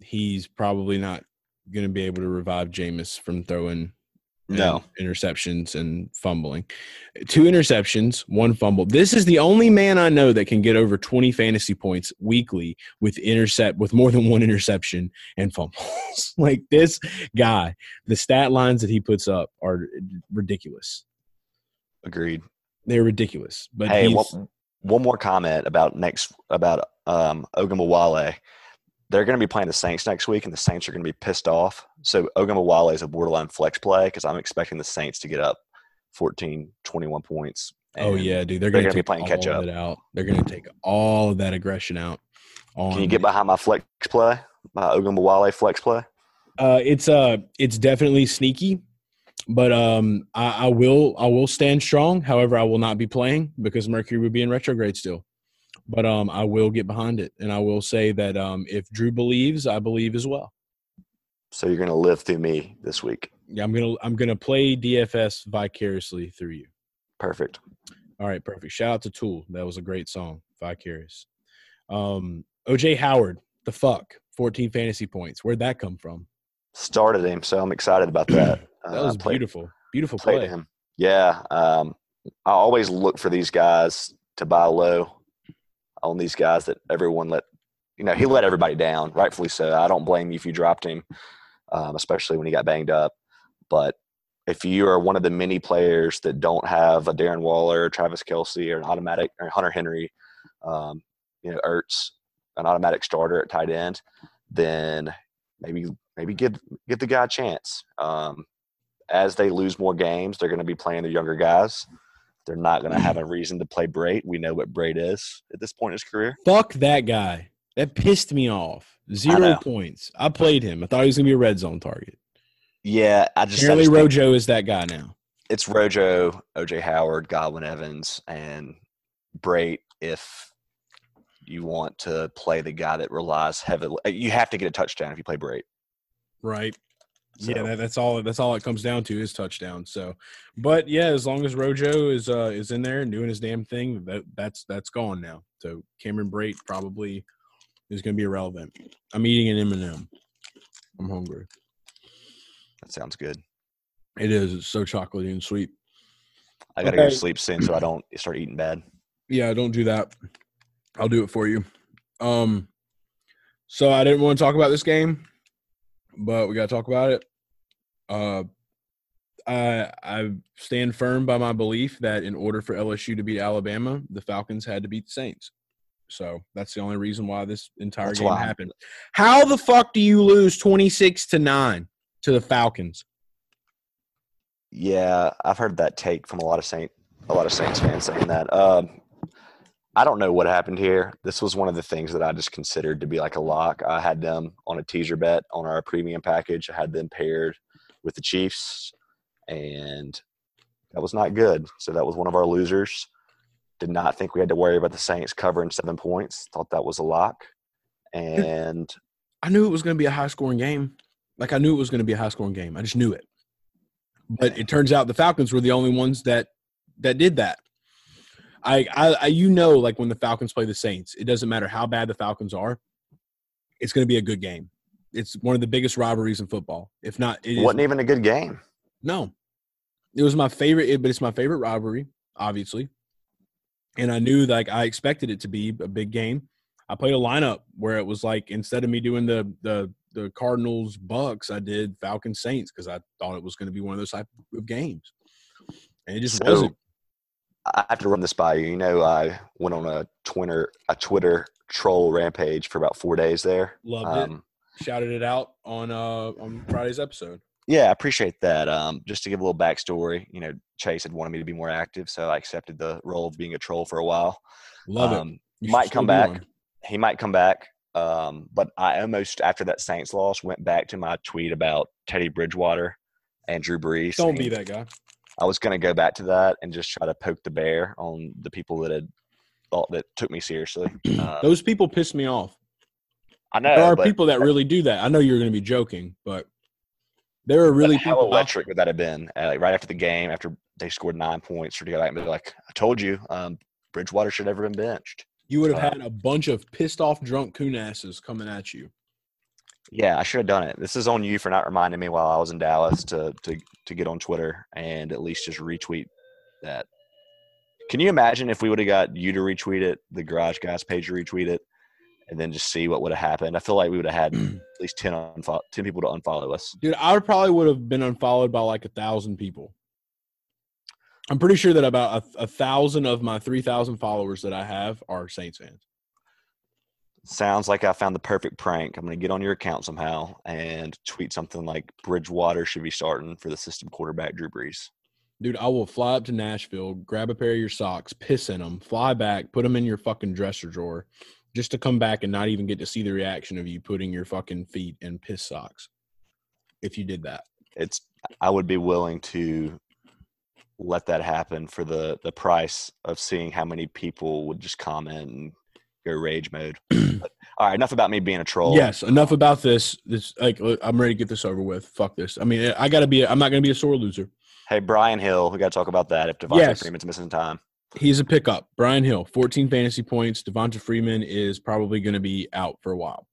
he's probably not going to be able to revive Jameis from throwing and No. interceptions and fumbling. Two interceptions, one fumble. This is the only man I know that can get over 20 fantasy points weekly with intercept with more than one interception and fumbles. <laughs> like this guy, the stat lines that he puts up are ridiculous. Agreed. They're ridiculous. But hey, one, one more comment about next about um, Ogunbowale. They're going to be playing the Saints next week, and the Saints are going to be pissed off. So Ogunbowale is a borderline flex play because I'm expecting the Saints to get up 14, 21 points. oh yeah, dude, they're they're going to be playing catch up. out. They're going to take all of that aggression out. On Can you get behind my flex play? My Ogunbowale flex play? Uh, it's uh, it's definitely sneaky, but um, I, I will I will stand strong. However, I will not be playing because Mercury would be in retrograde still. But um, I will get behind it, and I will say that um, if Drew believes, I believe as well. So you're going to live through me this week. Yeah, I'm gonna I'm gonna play DFS vicariously through you. Perfect. All right, perfect. Shout out to Tool. That was a great song, Vicarious. Um, OJ Howard, the fuck, 14 fantasy points. Where'd that come from? Started him, so I'm excited about that. That Uh, was I played- beautiful, beautiful played play. him. Yeah. Um, I always look for these guys to buy low on these guys that everyone let, you know, he let everybody down, rightfully so. I don't blame you if you dropped him, um, especially when he got banged up. But if you are one of the many players that don't have a Darren Waller, Travis Kelce, or an automatic, or Hunter Henry, um, you know, Ertz, an automatic starter at tight end, then maybe maybe give give the guy a chance. Um, as they lose more games, they're going to be playing the younger guys. They're not going to have a mm. reason to play Brate. We know what Brate is at this point in his career. Fuck that guy. That pissed me off. Zero know. points. I played him. I thought he was gonna be a red zone target. Yeah, I just, I Apparently, just think Rojo is that guy now. it's Rojo, OJ Howard, Godwin Evans, and Brate. If you want to play the guy that relies heavily, you have to get a touchdown if you play Brate. Right. So, Yeah, that, that's all. That's all it comes down to is touchdown. So, but yeah, as long as Rojo is uh is in there and doing his damn thing, that that's that's gone now. So Cameron Brate probably is going to be irrelevant. I'm eating an M&M. I'm hungry. that sounds good. It is. It's so chocolatey and sweet. I got to go to sleep soon so I don't start eating bad. Yeah, don't do that. I'll do it for you. Um, so I didn't want to talk about this game, but we got to talk about it. Uh, I I stand firm by my belief that in order for LSU to beat Alabama, the Falcons had to beat the Saints. So that's the only reason why this entire That's game why. happened. How the fuck do you lose twenty six to nine to the Falcons? Yeah, I've heard that take from a lot of Saint a lot of Saints fans saying that. Um, I don't know what happened here. This was one of the things that I just considered to be like a lock. I had them on a teaser bet on our premium package. I had them paired with the Chiefs, and that was not good. So that was one of our losers. Did not think we had to worry about the Saints covering seven points. Thought that was a lock, and I knew it was going to be a high scoring game. Like I knew it was going to be a high scoring game. I just knew it. But it turns out the Falcons were the only ones that that did that. I, I, I you know, like when the Falcons play the Saints, it doesn't matter how bad the Falcons are. It's going to be a good game. It's one of the biggest rivalries in football. If not, it is, wasn't even a good game. no. It was my favorite, it- but it's my favorite rivalry, obviously. And I knew like I expected it to be a big game. I played a lineup where it was like instead of me doing the the the Cardinals Bucks, I did Falcons Saints because I thought it was going to be one of those type of games, and it just So, wasn't. I have to run this by you. You know, I went on a Twitter a Twitter troll rampage for about four days there. Loved it. Um, Shouted it out on uh on Friday's episode. yeah, I appreciate that. Um, just to give a little backstory, you know, Chase had wanted me to be more active, so I accepted the role of being a troll for a while. Love it. Um, You might come back. He might come back, um, but I almost after that Saints loss went back to my tweet about Teddy Bridgewater and Drew Brees. Don't be that guy. I was going to go back to that and just try to poke the bear on the people that had thought that took me seriously. <clears throat> Uh, Those people piss me off. I know There are people that really do that. I know you're going to be joking, but there are really how out electric would that have been? Uh, like right after the game, after they scored nine points, for to go back and be like, "I told you." Um, Bridgewater should have ever been benched. You would have Uh, had a bunch of pissed off drunk coonasses coming at you. Yeah, I should have done it. This is on you for not reminding me while I was in Dallas to to to get on Twitter and at least just retweet that. Can you imagine if we would have got you to retweet it, the Garage Guys page to retweet it, and then just see what would have happened? I feel like we would have had <clears throat> at least 10, unfo- 10 people to unfollow us. Dude, I would probably would have been unfollowed by like a thousand people. I'm pretty sure that about a, a thousand of my three thousand followers that I have are Saints fans. Sounds like I found the perfect prank. I'm going to get on your account somehow and tweet something like Bridgewater should be starting for the system quarterback Drew Brees. Dude, I will fly up to Nashville, grab a pair of your socks, piss in them, fly back, put them in your fucking dresser drawer, just to come back and not even get to see the reaction of you putting your fucking feet in piss socks. If you did that, It's I would be willing to let that happen for the the price of seeing how many people would just comment and go rage mode. <clears throat> But, all right, enough about me being a troll. yes. Enough about this. This like I'm ready to get this over with. Fuck this. I mean, I got to be. I'm not going to be a sore loser. Hey, Brian Hill, we got to talk about that. If Devonta Yes. Freeman's missing time, He's a pickup. Brian Hill, 14 fantasy points. Devonta Freeman is probably going to be out for a while.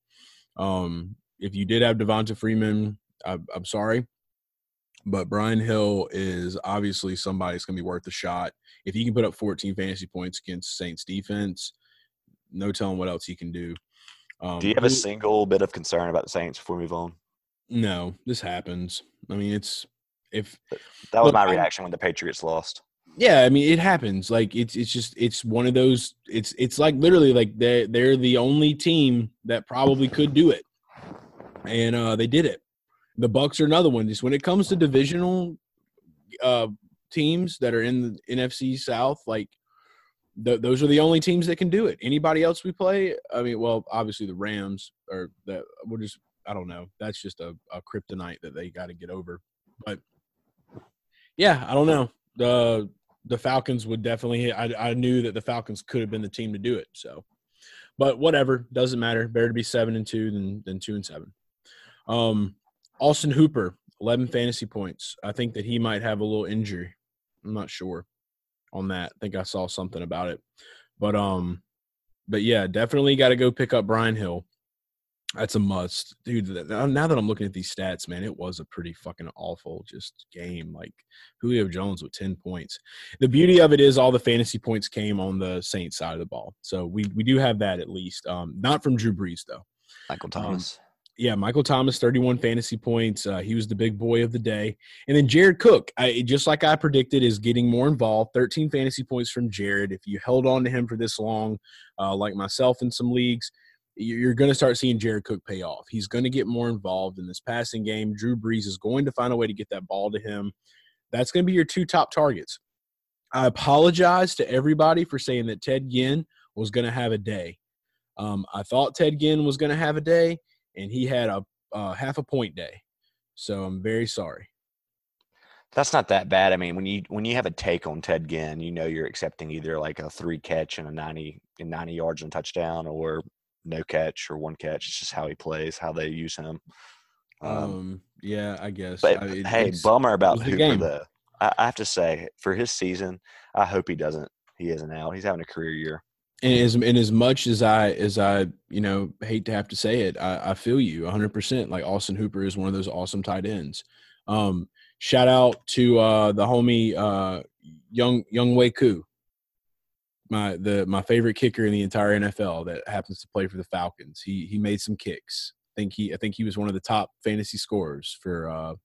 Um, if you did have Devonta Freeman, I, I'm sorry, but Brian Hill is obviously somebody that's going to be worth a shot. If he can put up 14 fantasy points against Saints defense, no telling what else he can do. Um, do you have a single bit of concern about the Saints before we move on? no, this happens. I mean, it's if That was Look, my reaction when the Patriots lost. Yeah, I mean it happens. Like it's it's just it's one of those. It's it's like literally like they they're the only team that probably could do it, and uh they did it. The Bucks are another one. Just when it comes to divisional uh teams that are in the NFC South, like th- those are the only teams that can do it. Anybody else we play? I mean, well, obviously the Rams are that we're just I don't know. That's just a, a kryptonite that they got to get over. But yeah, I don't know. The the Falcons would definitely. I I knew that the Falcons could have been the team to do it. So, but whatever, doesn't matter. Better to be seven and two than than two and seven. Um, Austin Hooper, eleven fantasy points. I think that he might have a little injury. I'm not sure on that. I think I saw something about it, but um, but yeah, definitely got to go pick up Brian Hill. That's a must, dude. Now that I'm looking at these stats, man, it was a pretty fucking awful just game. Like Julio Jones with ten points. The beauty of it is all the fantasy points came on the Saints side of the ball, so we we do have that at least. Um, not from Drew Brees though. Michael Um, Thomas. Yeah, Michael Thomas, 31 fantasy points. Uh, he was the big boy of the day. And then Jared Cook, I, just like I predicted, is getting more involved. 13 fantasy points from Jared. If you held on to him for this long, uh, like myself in some leagues, you- you're going to start seeing Jared Cook pay off. He's going to get more involved in this passing game. Drew Brees is going to find a way to get that ball to him. That's going to be your two top targets. I apologize to everybody for saying that Ted Ginn was going to have a day. Um, I thought Ted Ginn was going to have a day, and he had a uh, half a point day. So I'm very sorry. That's not that bad. I mean, when you when you have a take on Ted Ginn, you know you're accepting either like a three catch and a ninety and ninety yards and touchdown, or no catch or one catch. It's just how he plays, how they use him. Um, Um, yeah, I guess. but I, it- hey, bummer about Hooper game. though. I, I have to say, for his season, I hope he doesn't. He isn't out. He's having a career year. And as and as much as I as I you know hate to have to say it, I, I feel you 100. percent Like Austin Hooper is one of those awesome tight ends. Um, shout out to uh, the homie uh, Young Younghoe Koo, my the my favorite kicker in the entire NFL that happens to play for the Falcons. He he made some kicks. I think he I think he was one of the top fantasy scorers for uh,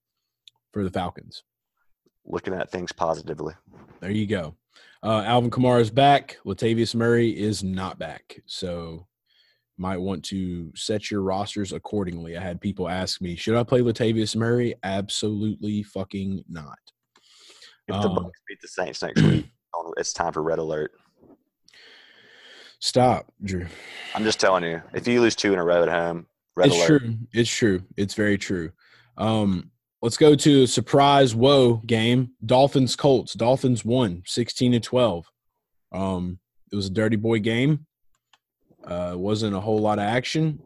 for the Falcons. Looking at things positively. There you go. Uh, Alvin Kamara is back. Latavius Murray is not back. So might want to set your rosters accordingly. I had people ask me, should I play Latavius Murray? Absolutely fucking not. If the Um, Bucks beat the Saints next week, <clears throat> it's time for red alert. Stop, Drew. I'm just telling you, if you lose two in a row at home, red it's alert. true. It's true. It's very true. Um, let's go to a surprise whoa game. Dolphins Colts. Dolphins won 16 to 12. Um, it was a dirty boy game. Uh, it wasn't a whole lot of action.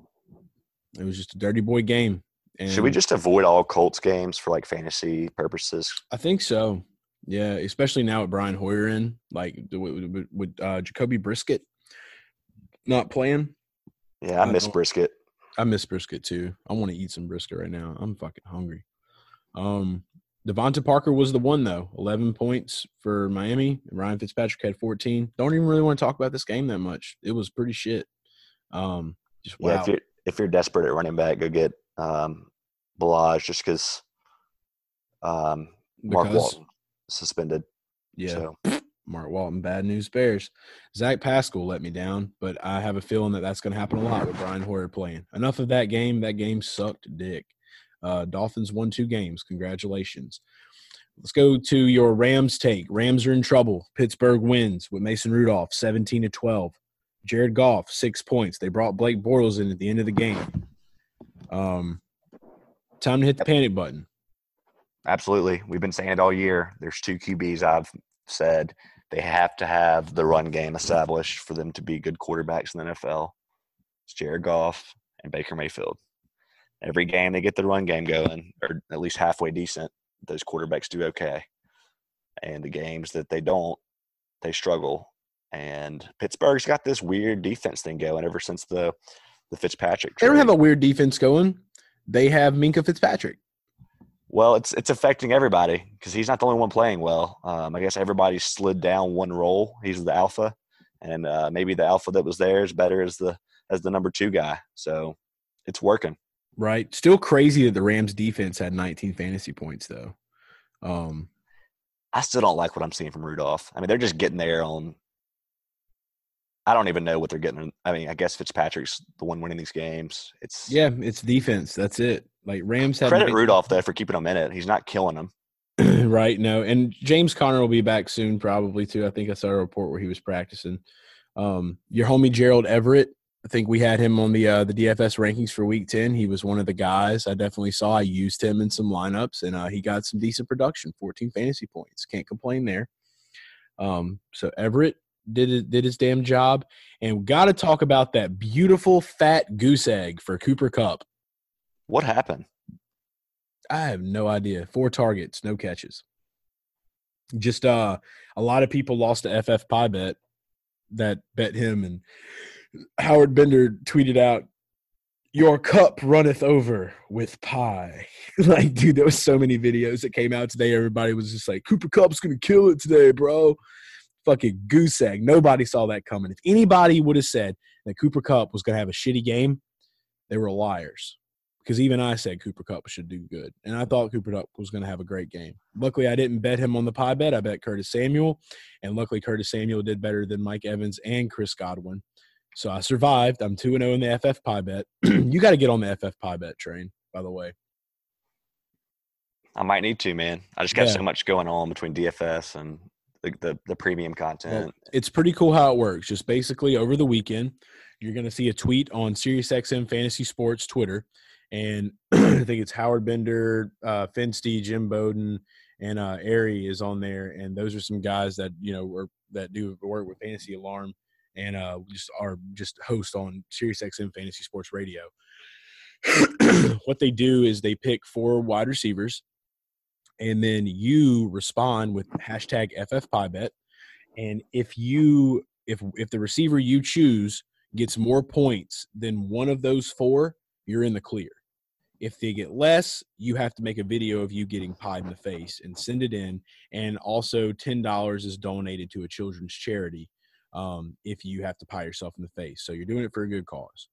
It was just a dirty boy game. And Should we just avoid all Colts games for like fantasy purposes? I think so. Yeah, especially now with Brian Hoyer in, like with, with uh, Jacoby Brisket not playing. Yeah, I I miss brisket. I miss brisket too. I want to eat some brisket right now. I'm fucking hungry. Um, DeVante Parker was the one though. 11 points for Miami. Ryan Fitzpatrick had 14. Don't even really want to talk about this game that much. It was pretty shit. Um, just Yeah, wow. if you're if you're desperate at running back, go get um, Ballage just because um, Mark Because- Walton suspended. yeah, So <sniffs> Mark Walton, bad news bears. Zach Pascal let me down, but I have a feeling that that's going to happen a lot with Brian Hoyer playing. Enough of that game. That game sucked dick. Uh, Dolphins won two games. Congratulations. Let's go to your Rams take. Rams are in trouble. Pittsburgh wins with Mason Rudolph, 17 to 12. Jared Goff, six points. They brought Blake Bortles in at the end of the game. Um, time to hit the panic button. absolutely, we've been saying it all year. There's two QBs I've said they have to have the run game established for them to be good quarterbacks in the NFL. It's Jared Goff and Baker Mayfield. Every game they get the run game going, or at least halfway decent, those quarterbacks do okay. And the games that they don't, they struggle. And Pittsburgh's got this weird defense thing going ever since the the Fitzpatrick. They don't have a weird defense going. They have Minkah Fitzpatrick. Well, it's it's affecting everybody because he's not the only one playing well. Um, I guess everybody slid down one role. He's the alpha, and uh, maybe the alpha that was there is better as the as the number two guy. So it's working. Right? Still crazy that the Rams defense had 19 fantasy points though. Um, I still don't like what I'm seeing from Rudolph. I mean, they're just getting there on. I don't even know what they're getting. I mean, I guess Fitzpatrick's the one winning these games. It's yeah, it's defense. That's it. Like Rams have Credit Rudolph though for keeping him in it. He's not killing them. <clears throat> right? No, and James Conner will be back soon, probably too. I think I saw a report where he was practicing. Um, your homie Gerald Everett. I think we had him on the uh, the DFS rankings for Week Ten. He was one of the guys I definitely saw. I used him in some lineups, and uh, he got some decent production, 14 fantasy points. Can't complain there. Um, so Everett did did his damn job, and got to talk about that beautiful fat goose egg for Cooper Kupp. What happened? I have no idea. Four targets, no catches. Just uh a lot of people lost a FF pie bet that bet him and Howard Bender tweeted out your cup runneth over with pie. <laughs> like, dude, there was so many videos that came out today. Everybody was just like, Cooper Kupp's gonna kill it today, bro. Fucking goose egg. Nobody saw that coming. If anybody would have said that Cooper Kupp was gonna have a shitty game, they were liars because even I said Cooper Kupp should do good, and I thought Cooper Kupp was going to have a great game. Luckily, I didn't bet him on the pie bet. I bet Curtis Samuel, and luckily Curtis Samuel did better than Mike Evans and Chris Godwin. So I survived. I'm two and zero in the FF pie bet. <clears throat> you got to get on the FF pie bet train, by the way. I might need to, man. I just got Yeah. so much going on between DFS and the the, the premium content. It's pretty cool how it works. Just basically over the weekend, you're going to see a tweet on SiriusXM Fantasy Sports Twitter, and <clears throat> I think it's Howard Bender, uh, Finsty, Jim Bowden, and uh, Airy is on there, and those are some guys that you know work that do work with Fantasy Alarm and uh, just are just host on SiriusXM Fantasy Sports Radio. <clears throat> what they do is they pick four wide receivers, and then you respond with hashtag FFPieBet. And if you if if the receiver you choose gets more points than one of those four, you're in the clear. If they get less, you have to make a video of you getting pied in the face and send it in. And also, ten dollars is donated to a children's charity um, if you have to pie yourself in the face. So you're doing it for a good cause.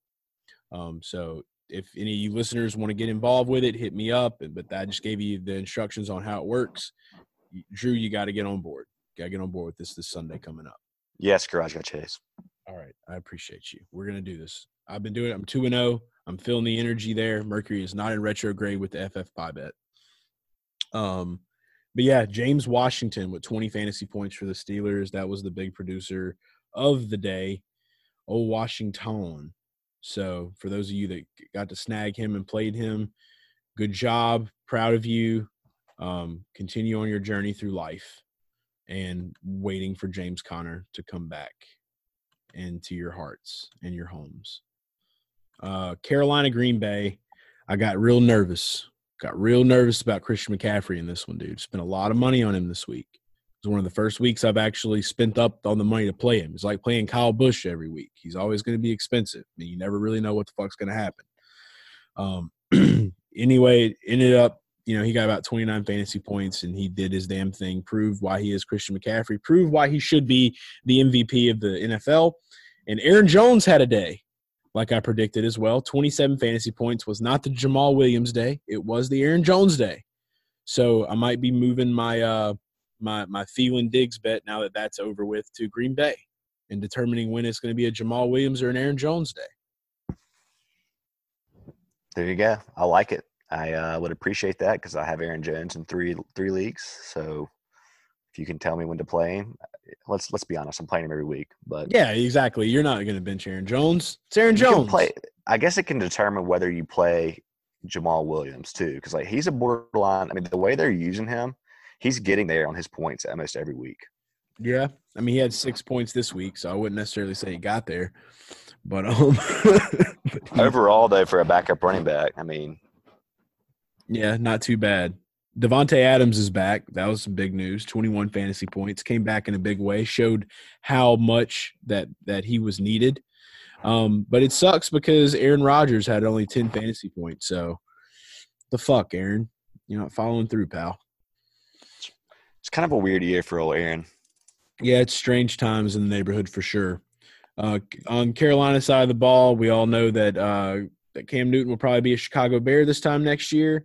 Um, so if any of you listeners want to get involved with it, hit me up. But I just gave you the instructions on how it works. Drew, you got to get on board. Got to get on board with this this Sunday coming up. yes, Garage Guy Chase. All right, I appreciate you. We're gonna do this. I've been doing it. I'm two and zero. I'm feeling the energy there. Mercury is not in retrograde with the FF pie bet. Um, but yeah, James Washington with 20 fantasy points for the Steelers. That was the big producer of the day. Oh, Washington. So for those of you that got to snag him and played him, good job. Proud of you. Um, continue on your journey through life and waiting for James Conner to come back into your hearts and your homes. Uh, Carolina, Green Bay. I got real nervous. Got real nervous about Christian McCaffrey in this one, dude. Spent a lot of money on him this week. Was one of the first weeks I've actually spent up on the money to play him. It's like playing Kyle Busch every week. He's always going to be expensive. Mean, you never really know what the fuck's going to happen. Um, <clears throat> anyway, ended up, you know, he got about 29 fantasy points and he did his damn thing, proved why he is Christian McCaffrey, proved why he should be the MVP of the NFL. And Aaron Jones had a day, like I predicted as well. 27 fantasy points was not the Jamaal Williams day, it was the Aaron Jones day. So I might be moving my uh my my Thielen Diggs bet now that that's over with to Green Bay and determining when it's going to be a Jamaal Williams or an Aaron Jones day. There you go. I like it. I uh, would appreciate that because I have Aaron Jones in three three leagues. So if you can tell me when to play him, let's let's be honest. I'm playing him every week, but yeah, exactly. You're not going to bench Aaron Jones. It's Aaron Jones. Play, I guess it can determine whether you play Jamaal Williams too, because like he's a borderline. I mean, the way they're using him, he's getting there on his points almost every week. Yeah, I mean he had six points this week, so I wouldn't necessarily say he got there. But um, but <laughs> he, overall, though, for a backup running back, I mean, yeah, not too bad. Davante Adams is back. That was some big news. Twenty-one fantasy points, came back in a big way, showed how much that that he was needed. Um, but it sucks because Aaron Rodgers had only ten fantasy points. So the fuck, Aaron, you're not following through, pal. It's kind of a weird year for old Aaron. Yeah, it's strange times in the neighborhood for sure. Uh, on Carolina side of the ball, we all know that uh, that Cam Newton will probably be a Chicago Bear this time next year.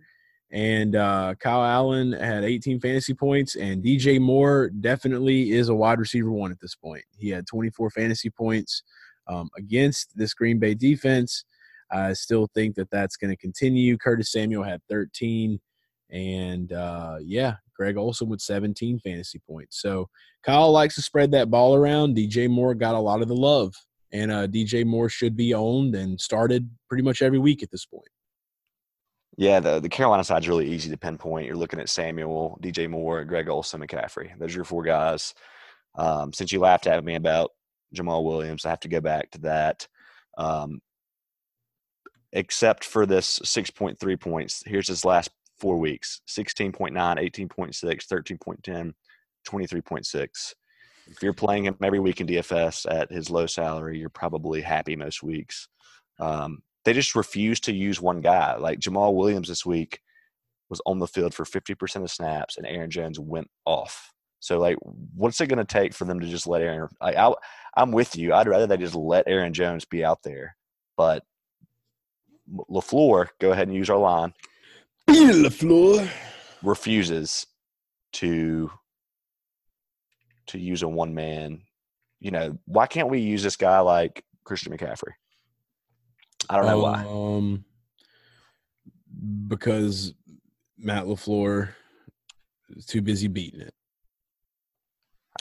And uh, Kyle Allen had 18 fantasy points, and DJ Moore definitely is a wide receiver one at this point. He had 24 fantasy points um, against this Green Bay defense. I still think that that's going to continue. Curtis Samuel had 13, and uh, yeah, Greg Olsen with 17 fantasy points. So Kyle likes to spread that ball around. DJ Moore got a lot of the love, and uh, DJ Moore should be owned and started pretty much every week at this point. Yeah, the, the Carolina side's really easy to pinpoint. You're looking at Samuel, DJ Moore, Greg Olsen, McCaffrey. Those are your four guys. Um, since you laughed at me about Jamaal Williams, I have to go back to that. Um, except for this 6.3 points, here's his last four weeks 16.9, 18.6, 13.10, 23.6. If you're playing him every week in DFS at his low salary, you're probably happy most weeks. Um, they just refuse to use one guy. Like Jamaal Williams this week was on the field for 50% of snaps, and Aaron Jones went off. So, like, what's it going to take for them to just let Aaron? Like, I, I'm with you. I'd rather they just let Aaron Jones be out there. But LaFleur, go ahead and use our line. LaFleur refuses to to use a one man. You know, why can't we use this guy like Christian McCaffrey? I don't know why. Um, because Matt LaFleur is too busy beating it.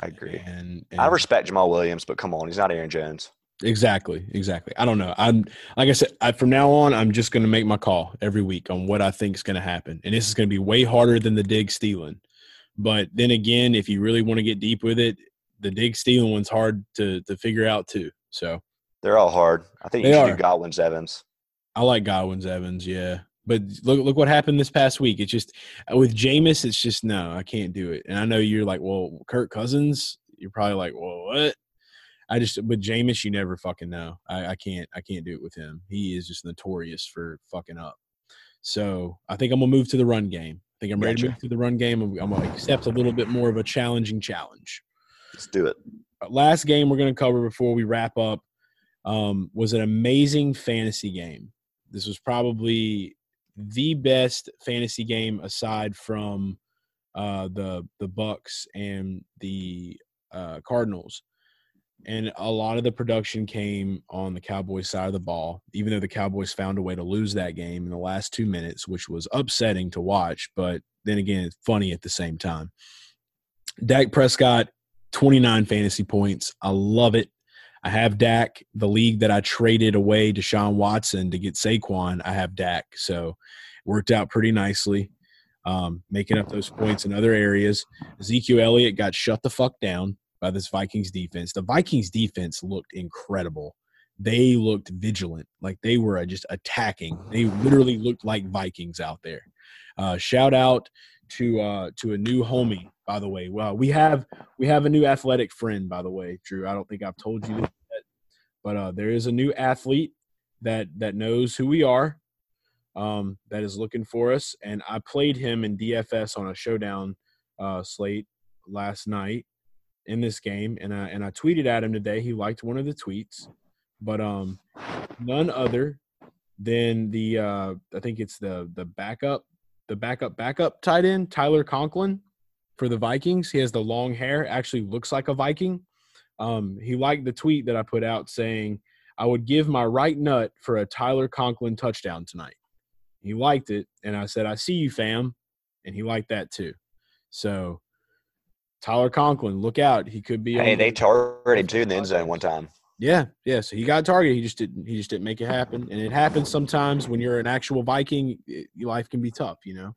I agree. And, and I respect Jamaal Williams, but come on, he's not Aaron Jones. Exactly, exactly. I don't know. I'm like I said. I, from now on, I'm just going to make my call every week on what I think is going to happen, and this is going to be way harder than the Diggs Thielen. But then again, if you really want to get deep with it, the Diggs Thielen one's hard to to figure out too. So they're all hard. I think you should are. do Godwin's Evans. I like Godwin's Evans, yeah. But look look what happened this past week. It's just uh, with Jameis, it's just no, I can't do it. And I know you're like, well, Kirk Cousins, you're probably like, well, what? I just with Jameis, you never fucking know. I, I can't I can't do it with him. He is just notorious for fucking up. So I think I'm gonna move to the run game. I think I'm ready to move to the run game. I'm, I'm gonna accept a little bit more of a challenging challenge. Let's do it. Uh, last game we're going to cover before we wrap up um, was an amazing fantasy game. This was probably the best fantasy game aside from uh, the the Bucks and the uh, Cardinals. And a lot of the production came on the Cowboys side of the ball, even though the Cowboys found a way to lose that game in the last two minutes, which was upsetting to watch. But then again, it's funny at the same time. Dak Prescott 29 fantasy points. I love it. I have Dak. The league that I traded away Deshaun Watson to get Saquon, I have Dak. So worked out pretty nicely. Um, making up those points in other areas. Ezekiel Elliott got shut the fuck down by this Vikings defense. The Vikings defense looked incredible. They looked vigilant, like they were uh, just attacking. They literally looked like Vikings out there. Uh, shout out to uh, to a new homie. By the way, well, we have we have a new athletic friend. By the way, Drew. I don't think I've told you that, but uh, there is a new athlete that that knows who we are, um, that is looking for us. And I played him in DFS on a showdown uh, slate last night in this game, and I and I tweeted at him today. He liked one of the tweets, but um, none other than the uh, I think it's the the backup the backup backup tight end Tyler Conklin for the Vikings. He has the long hair, actually looks like a Viking. Um, he liked the tweet that I put out saying, "I would give my right nut for a Tyler Conklin touchdown tonight." He liked it, and I said, "I see you, fam," and he liked that too. So Tyler Conklin, look out! He could be. Hey, they the- targeted him too in the end zone one time. yeah, yeah. So he got targeted. He just didn't. He just didn't make it happen. And it happens sometimes when you're an actual Viking. It, life can be tough, you know.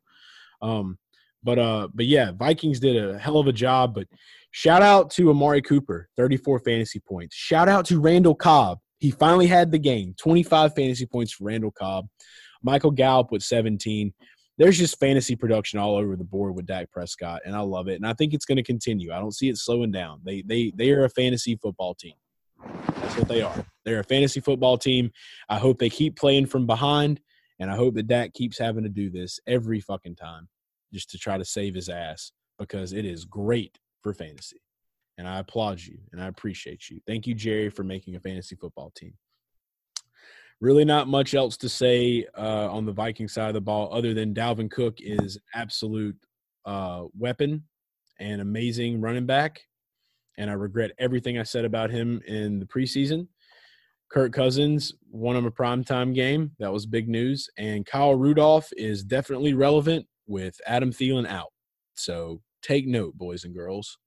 Um, but uh, but yeah, Vikings did a hell of a job. But shout out to Amari Cooper, 34 fantasy points. Shout out to Randall Cobb. He finally had the game. 25 fantasy points for Randall Cobb. Michael Gallup with 17. There's just fantasy production all over the board with Dak Prescott, and I love it. And I think it's going to continue. I don't see it slowing down. They they they are a fantasy football team. That's what they are. They're a fantasy football team. I hope they keep playing from behind, and I hope that Dak keeps having to do this every fucking time just to try to save his ass because it is great for fantasy. And I applaud you and I appreciate you. Thank you, Jerry, for making a fantasy football team. Really, not much else to say uh, on the Viking side of the ball other than Dalvin Cook is absolute uh, weapon and amazing running back and I regret everything I said about him in the preseason. Kirk Cousins won him a primetime game. That was big news. And Kyle Rudolph is definitely relevant with Adam Thielen out. So take note, boys and girls.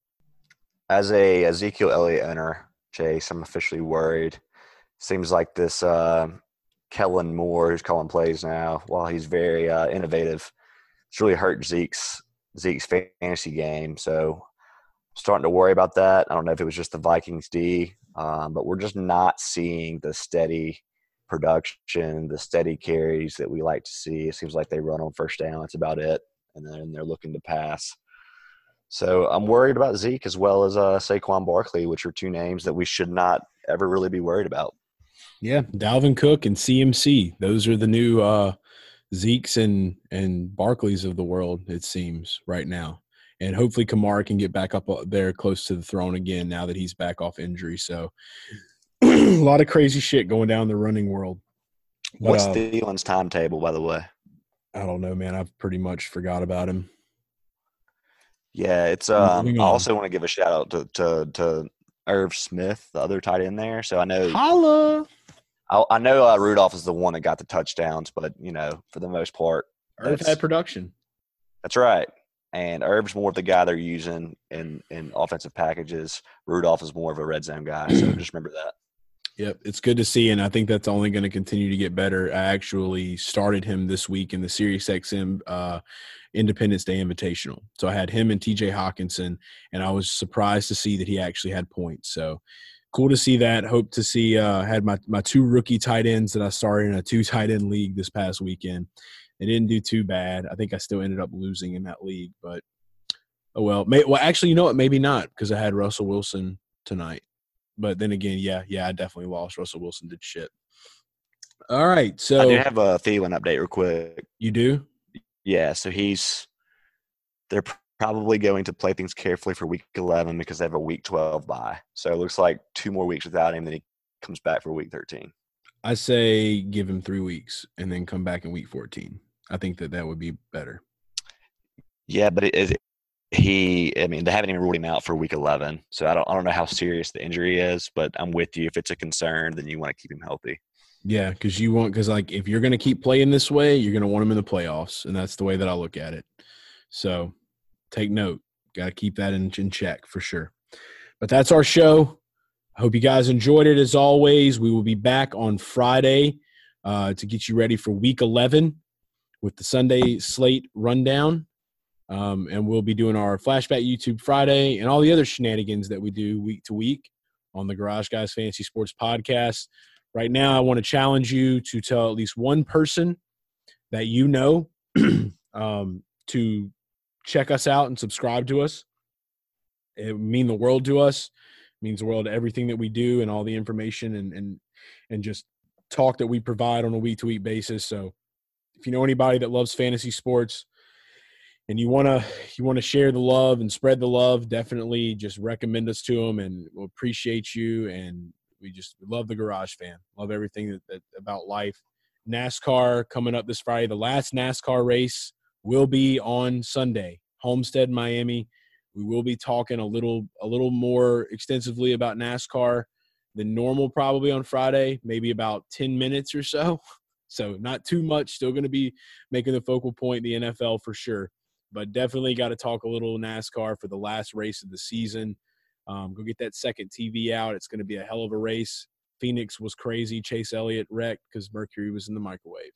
As a Ezekiel Elliott owner, Chase, I'm officially worried. Seems like this uh, Kellen Moore, who's calling plays now, while he's very uh, innovative, it's really hurt Zeke's Zeke's fantasy game. So starting to worry about that. I don't know if it was just the Vikings D, um, but we're just not seeing the steady production, the steady carries that we like to see. It seems like they run on first down. That's about it, and then they're looking to pass. So I'm worried about Zeke as well as uh, Saquon Barkley, which are two names that we should not ever really be worried about. Yeah, Dalvin Cook and CMC. Those are the new uh, Zeke's and and Barkleys of the world. It seems right now, and hopefully Kamara can get back up uh, there close to the throne again now that he's back off injury. So <clears throat> a lot of crazy shit going down in the running world. But, What's uh, Thielen's timetable, by the way? I don't know, man. I've pretty much forgot about him. Yeah, it's. Um, I also want to give a shout out to to to Irv Smith, the other tight end there. So I know Holla. I, I know uh, Rudolph is the one that got the touchdowns, but you know, for the most part, Irv had production. that's right. And Irv's more of the guy they're using in in offensive packages. Rudolph is more of a red zone guy. So <clears throat> just remember that. Yep, it's good to see, and I think that's only going to continue to get better. I actually started him this week in the Sirius XM uh, Independence Day Invitational. So I had him and TJ Hockenson, and I was surprised to see that he actually had points. So cool to see that. Hope to see. Uh, had my my two rookie tight ends that I started in a two tight end league this past weekend. They didn't do too bad. I think I still ended up losing in that league, but oh well. May, well, actually, you know what? Maybe not because I had Russell Wilson tonight. But then again, yeah, yeah, I definitely lost. Russell Wilson did shit. All right, so I do have a Thielen update real quick. you do. Yeah, so he's they're probably going to play things carefully for week 11 because they have a week 12 bye. So it looks like two more weeks without him, then he comes back for week 13. I say give him three weeks and then come back in week fourteen. I think that that would be better. Yeah, but it, it, he, I mean, they haven't even ruled him out for week 11. So I don't, I don't know how serious the injury is, but I'm with you. If it's a concern, then you want to keep him healthy. Yeah, because you want because like if you're gonna keep playing this way, you're gonna want him in the playoffs, and that's the way that I look at it. So take note. Got to keep that in, in check for sure. But that's our show. I hope you guys enjoyed it as always. We will be back on Friday uh, to get you ready for week 11 with the Sunday slate rundown. Um, and we'll be doing our flashback YouTube Friday and all the other shenanigans that we do week to week on the Garage Guys Fantasy Sports Podcast. Right now, I want to challenge you to tell at least one person that you know <clears throat> um, to check us out and subscribe to us. It mean the world to us. It means the world to everything that we do and all the information and and and just talk that we provide on a week to week basis. So if you know anybody that loves fantasy sports and you want to you want to share the love and spread the love, definitely just recommend us to them and we'll appreciate you and we just love the garage fan. Love everything that, that about life. NASCAR coming up this Friday. The last NASCAR race will be on Sunday, Homestead, Miami. We will be talking a little a little more extensively about NASCAR than normal probably on Friday, maybe about 10 minutes or so. <laughs> So not too much, still going to be making the focal point the NFL for sure. But definitely got to talk a little NASCAR for the last race of the season. Um, go get that second TV out. It's going to be a hell of a race. Phoenix was crazy. Chase Elliott wrecked because Mercury was in the microwave.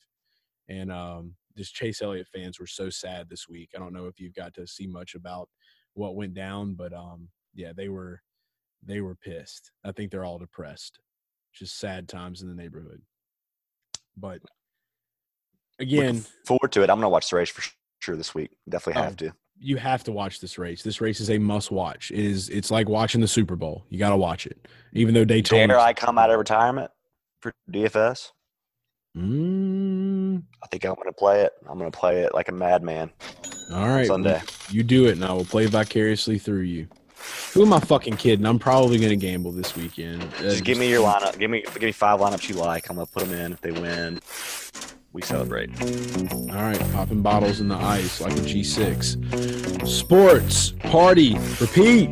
And um, just Chase Elliott fans were so sad this week. I don't know if you've got to see much about what went down, but um, yeah, they were they were pissed. I think they're all depressed. Just sad times in the neighborhood. But again, Looking forward to it. I'm gonna watch the race for sure this week. Definitely Oh, have to. you have to watch this race. This race is a must watch. It is it's like watching the Super Bowl. You got to watch it. Even though Daytona Dare I come out of retirement for DFS? Mm, I think I'm gonna play it. I'm gonna play it like a madman all right. Sunday. You do it and I will play vicariously through you. Who am I fucking kidding? I'm probably going to gamble this weekend. Uh, Just give me your lineup. Give me give me five lineups you like. I'm gonna put them in. If they win, we celebrate. All right, popping bottles in the ice like a G6. Sports, party, repeat.